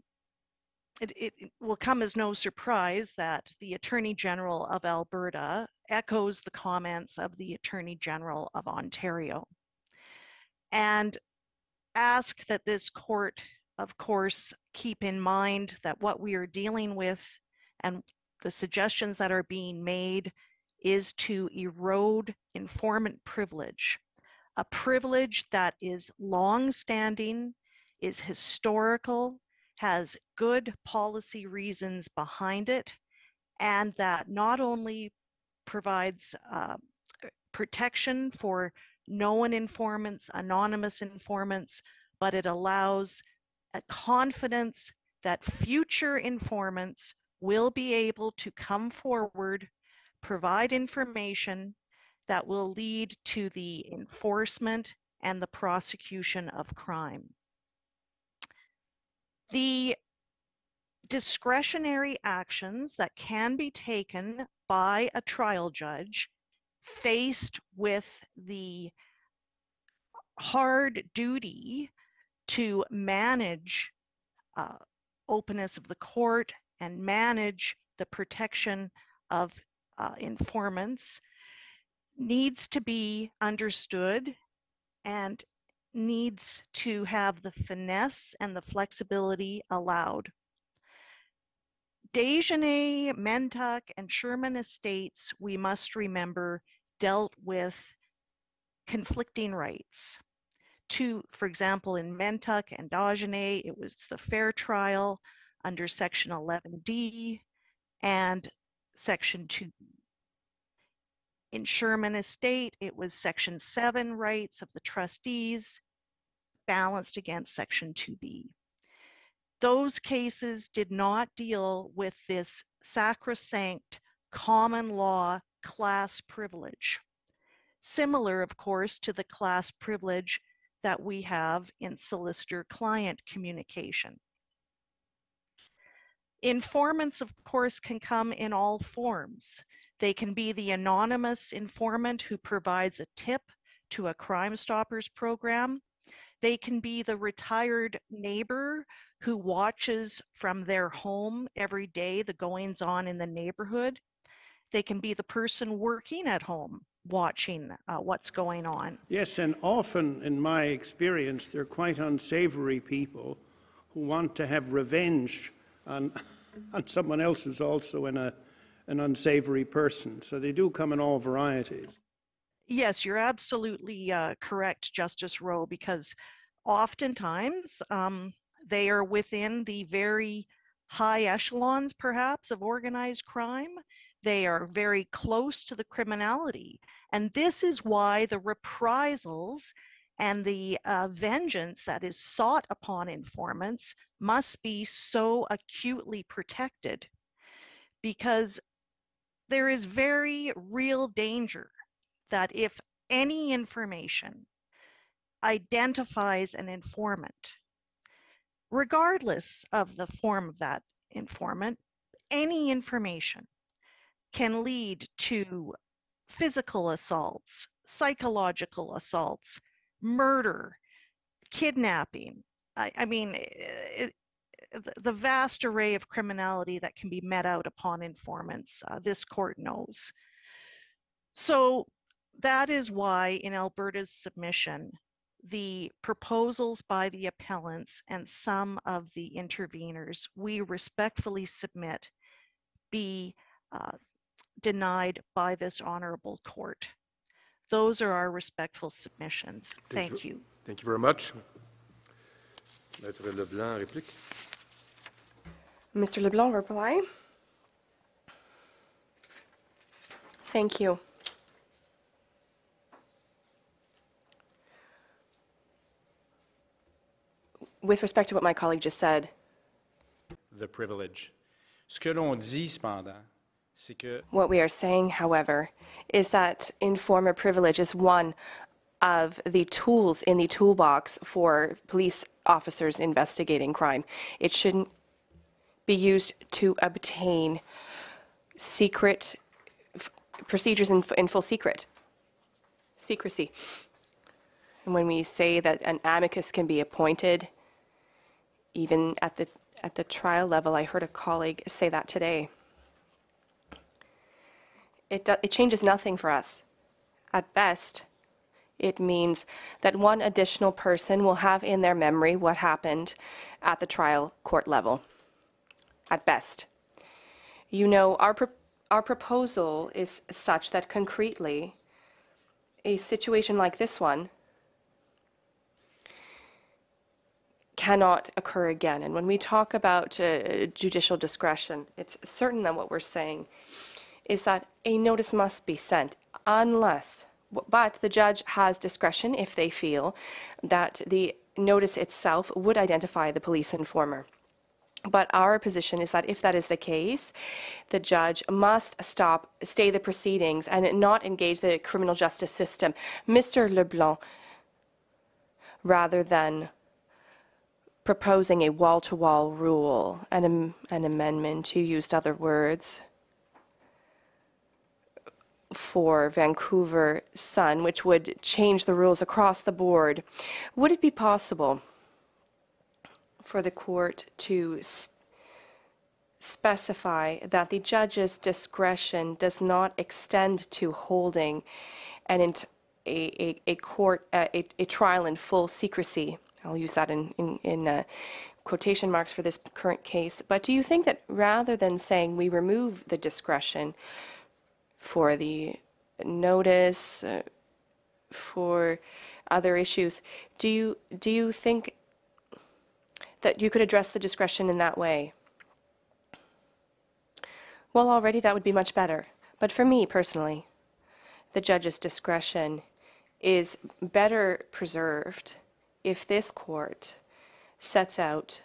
it, it, will come as no surprise that the Attorney General of Alberta echoes the comments of the Attorney General of Ontario and ask that this court, of course, keep in mind that what we are dealing with and the suggestions that are being made is to erode informant privilege, a privilege that is long-standing, is historical, has good policy reasons behind it, and that not only provides uh, protection for known informants, anonymous informants, but it allows a confidence that future informants will be able to come forward, provide information that will lead to the enforcement and the prosecution of crime. The discretionary actions that can be taken by a trial judge faced with the hard duty to manage uh, openness of the court and manage the protection of uh, informants needs to be understood and needs to have the finesse and the flexibility allowed. Dagenais, Mentuck, and Sherman Estates, we must remember, dealt with conflicting rights. To, for example, in Mentuck and Dagenais, it was the fair trial under Section 11D and Section 2. In Sherman Estate, it was Section 7 rights of the trustees balanced against Section 2B. Those cases did not deal with this sacrosanct common law class privilege. Similar, of course, to the class privilege that we have in solicitor-client communication. Informants, of course, can come in all forms. They can be the anonymous informant who provides a tip to a Crime Stoppers program. They can be the retired neighbor who watches from their home every day the goings on in the neighborhood. They can be the person working at home watching uh, what's going on. Yes, and often in my experience, they're quite unsavory people who want to have revenge on, on someone else who's also in a, an unsavory person. So they do come in all varieties. Yes, you're absolutely uh, correct, Justice Rowe, because oftentimes um, they are within the very high echelons, perhaps, of organized crime. They are very close to the criminality. And this is why the reprisals and the uh, vengeance that is sought upon informants must be so acutely protected because there is very real danger that if any information identifies an informant, regardless of the form of that informant, any information can lead to physical assaults, psychological assaults, murder, kidnapping. I, I mean, it, the vast array of criminality that can be met out upon informants, uh, this court knows. So that is why in Alberta's submission, the proposals by the appellants and some of the interveners, we respectfully submit be uh, denied by this honorable court. Those are our respectful submissions. Thank, Thank you. Thank you very much. Maître Leblanc, réplique. Mr. LeBlanc, reply. Thank you. With respect to what my colleague just said, The privilege. Ce que l'on dit, cependant, c'est que what we are saying, however, is that informer privilege is one of the tools in the toolbox for police officers investigating crime. It shouldn't be used to obtain secret f- procedures in, f- in full secret, secrecy. And when we say that an amicus can be appointed, even at the at the trial level, I heard a colleague say that today. It, do, it changes nothing for us. At best, it means that one additional person will have in their memory what happened at the trial court level. At best. You know, our, pro- our proposal is such that concretely, a situation like this one cannot occur again. And when we talk about uh, judicial discretion, it's certain that what we're saying is that a notice must be sent unless, but the judge has discretion if they feel that the notice itself would identify the police informer. But our position is that if that is the case, the judge must stop, stay the proceedings, and not engage the criminal justice system. Mr. Leblanc, rather than proposing a wall to wall rule, an, an amendment, you used other words, for Vancouver Sun, which would change the rules across the board. Would it be possible for the court to s- specify that the judge's discretion does not extend to holding an a, a, a court a, a trial in full secrecy? I'll use that in in, in uh, quotation marks for this current case. But do you think that rather than saying we remove the discretion, for the notice, uh, for other issues. Do you do you think that you could address the discretion in that way? Well, already that would be much better. But for me personally, the judge's discretion is better preserved if this court sets out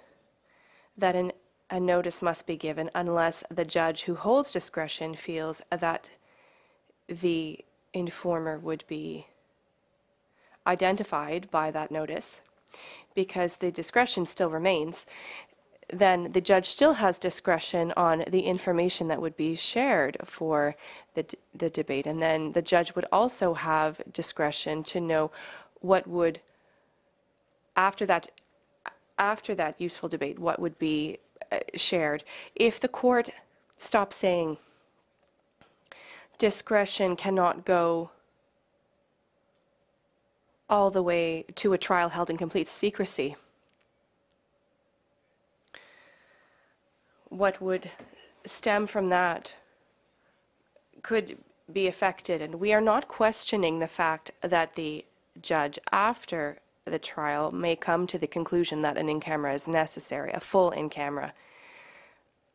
that an, a notice must be given unless the judge who holds discretion feels that the informer would be identified by that notice because the discretion still remains, then the judge still has discretion on the information that would be shared for the, the debate. And then the judge would also have discretion to know what would, after that, after that useful debate, what would be uh, shared. If the court stops saying, discretion cannot go all the way to a trial held in complete secrecy. What would stem from that could be affected, and we are not questioning the fact that the judge, after the trial, may come to the conclusion that an in camera is necessary, a full in camera.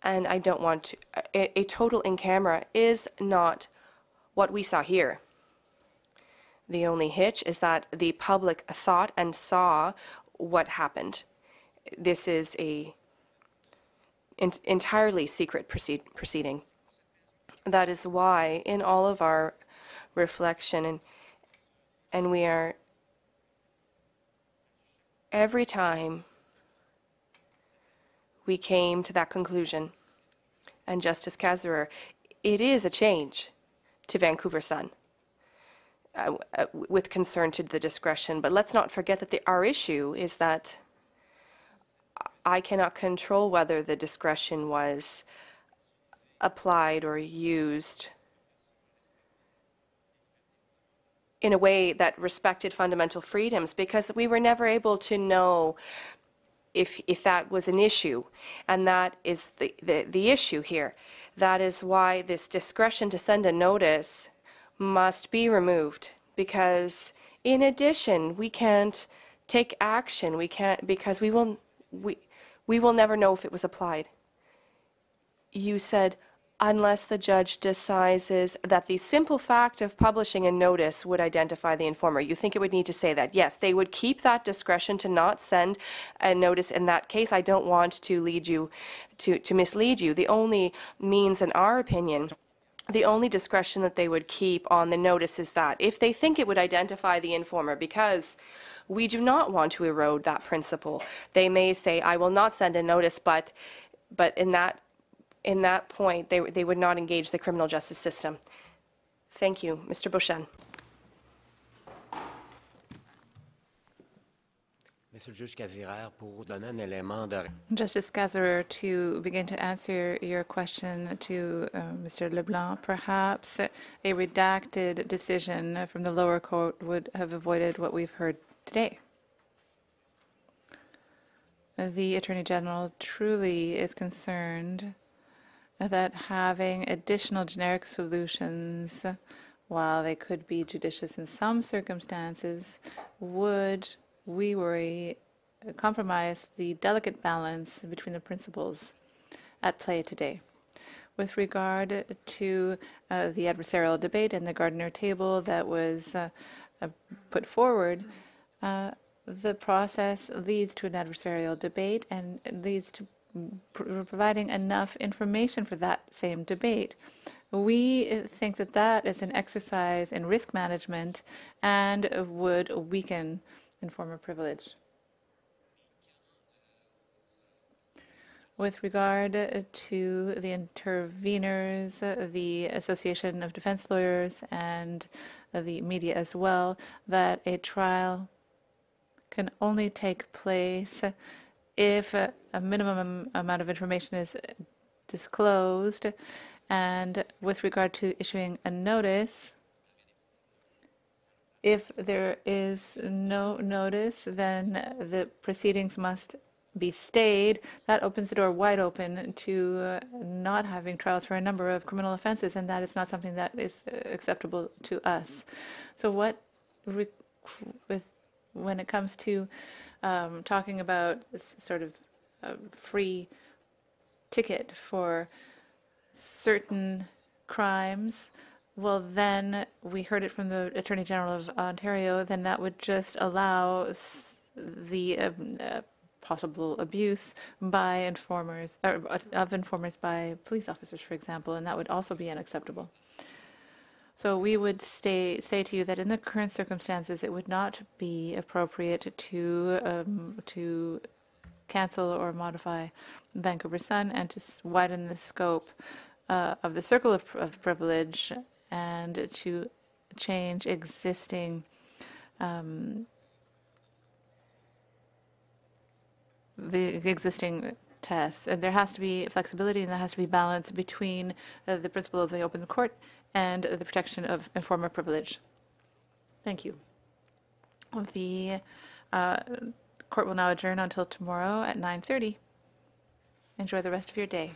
And I don't want to, a, a total in camera is not what we saw here. The only hitch is that the public thought and saw what happened. This is a in, entirely secret proceed, proceeding. That is why, in all of our reflection, and and we are every time we came to that conclusion, and Justice Kasirer, it is a change to Vancouver Sun uh, uh, with concern to the discretion. But let's not forget that the, our issue is that I cannot control whether the discretion was applied or used in a way that respected fundamental freedoms because we were never able to know if, if that was an issue. And that is the, the, the issue here. That is why this discretion to send a notice must be removed because in addition, we can't take action. We can't because we will we we will never know if it was applied. You said unless the judge decides that the simple fact of publishing a notice would identify the informer. You think it would need to say that? Yes, they would keep that discretion to not send a notice in that case. I don't want to lead you to, to mislead you. The only means, in our opinion, the only discretion that they would keep on the notice is that if they think it would identify the informer, because we do not want to erode that principle, they may say, I will not send a notice, but, but in that, in that point, they, they would not engage the criminal justice system. Thank you. Mr. Beauchesne. Monsieur le Kasirer, pour donner un élément de... Justice Kasirer, to begin to answer your question to uh, Mr. Leblanc, perhaps a redacted decision from the lower court would have avoided what we've heard today. The Attorney General truly is concerned that having additional generic solutions, while they could be judicious in some circumstances, would we worry compromise the delicate balance between the principles at play today. With regard to uh, the adversarial debate and the Gardner table that was uh, uh, put forward, uh, the process leads to an adversarial debate and leads to providing enough information for that same debate. We uh, think that that is an exercise in risk management and would weaken informer privilege. With regard to the interveners, uh, the Association of Defense Lawyers, and uh, the media as well, that a trial can only take place if a, minimum amount of information is disclosed. And with regard to issuing a notice, if there is no notice, then the proceedings must be stayed. That opens the door wide open to uh, not having trials for a number of criminal offenses, and that is not something that is uh, acceptable to us. So, what with when it comes to um, talking about this sort of uh, free ticket for certain crimes, well, then we heard it from the Attorney General of Ontario, then that would just allow the um, uh, possible abuse by informers, or uh, of informers by police officers, for example, and that would also be unacceptable. So we would stay, say to you that in the current circumstances, it would not be appropriate to um, to cancel or modify Vancouver Sun and to widen the scope uh, of the circle of, of privilege and to change existing um, the existing tests. And there has to be flexibility and there has to be balance between uh, the principle of the open court and the protection of informer privilege. Thank you. The uh, court will now adjourn until tomorrow at 9:30. Enjoy the rest of your day.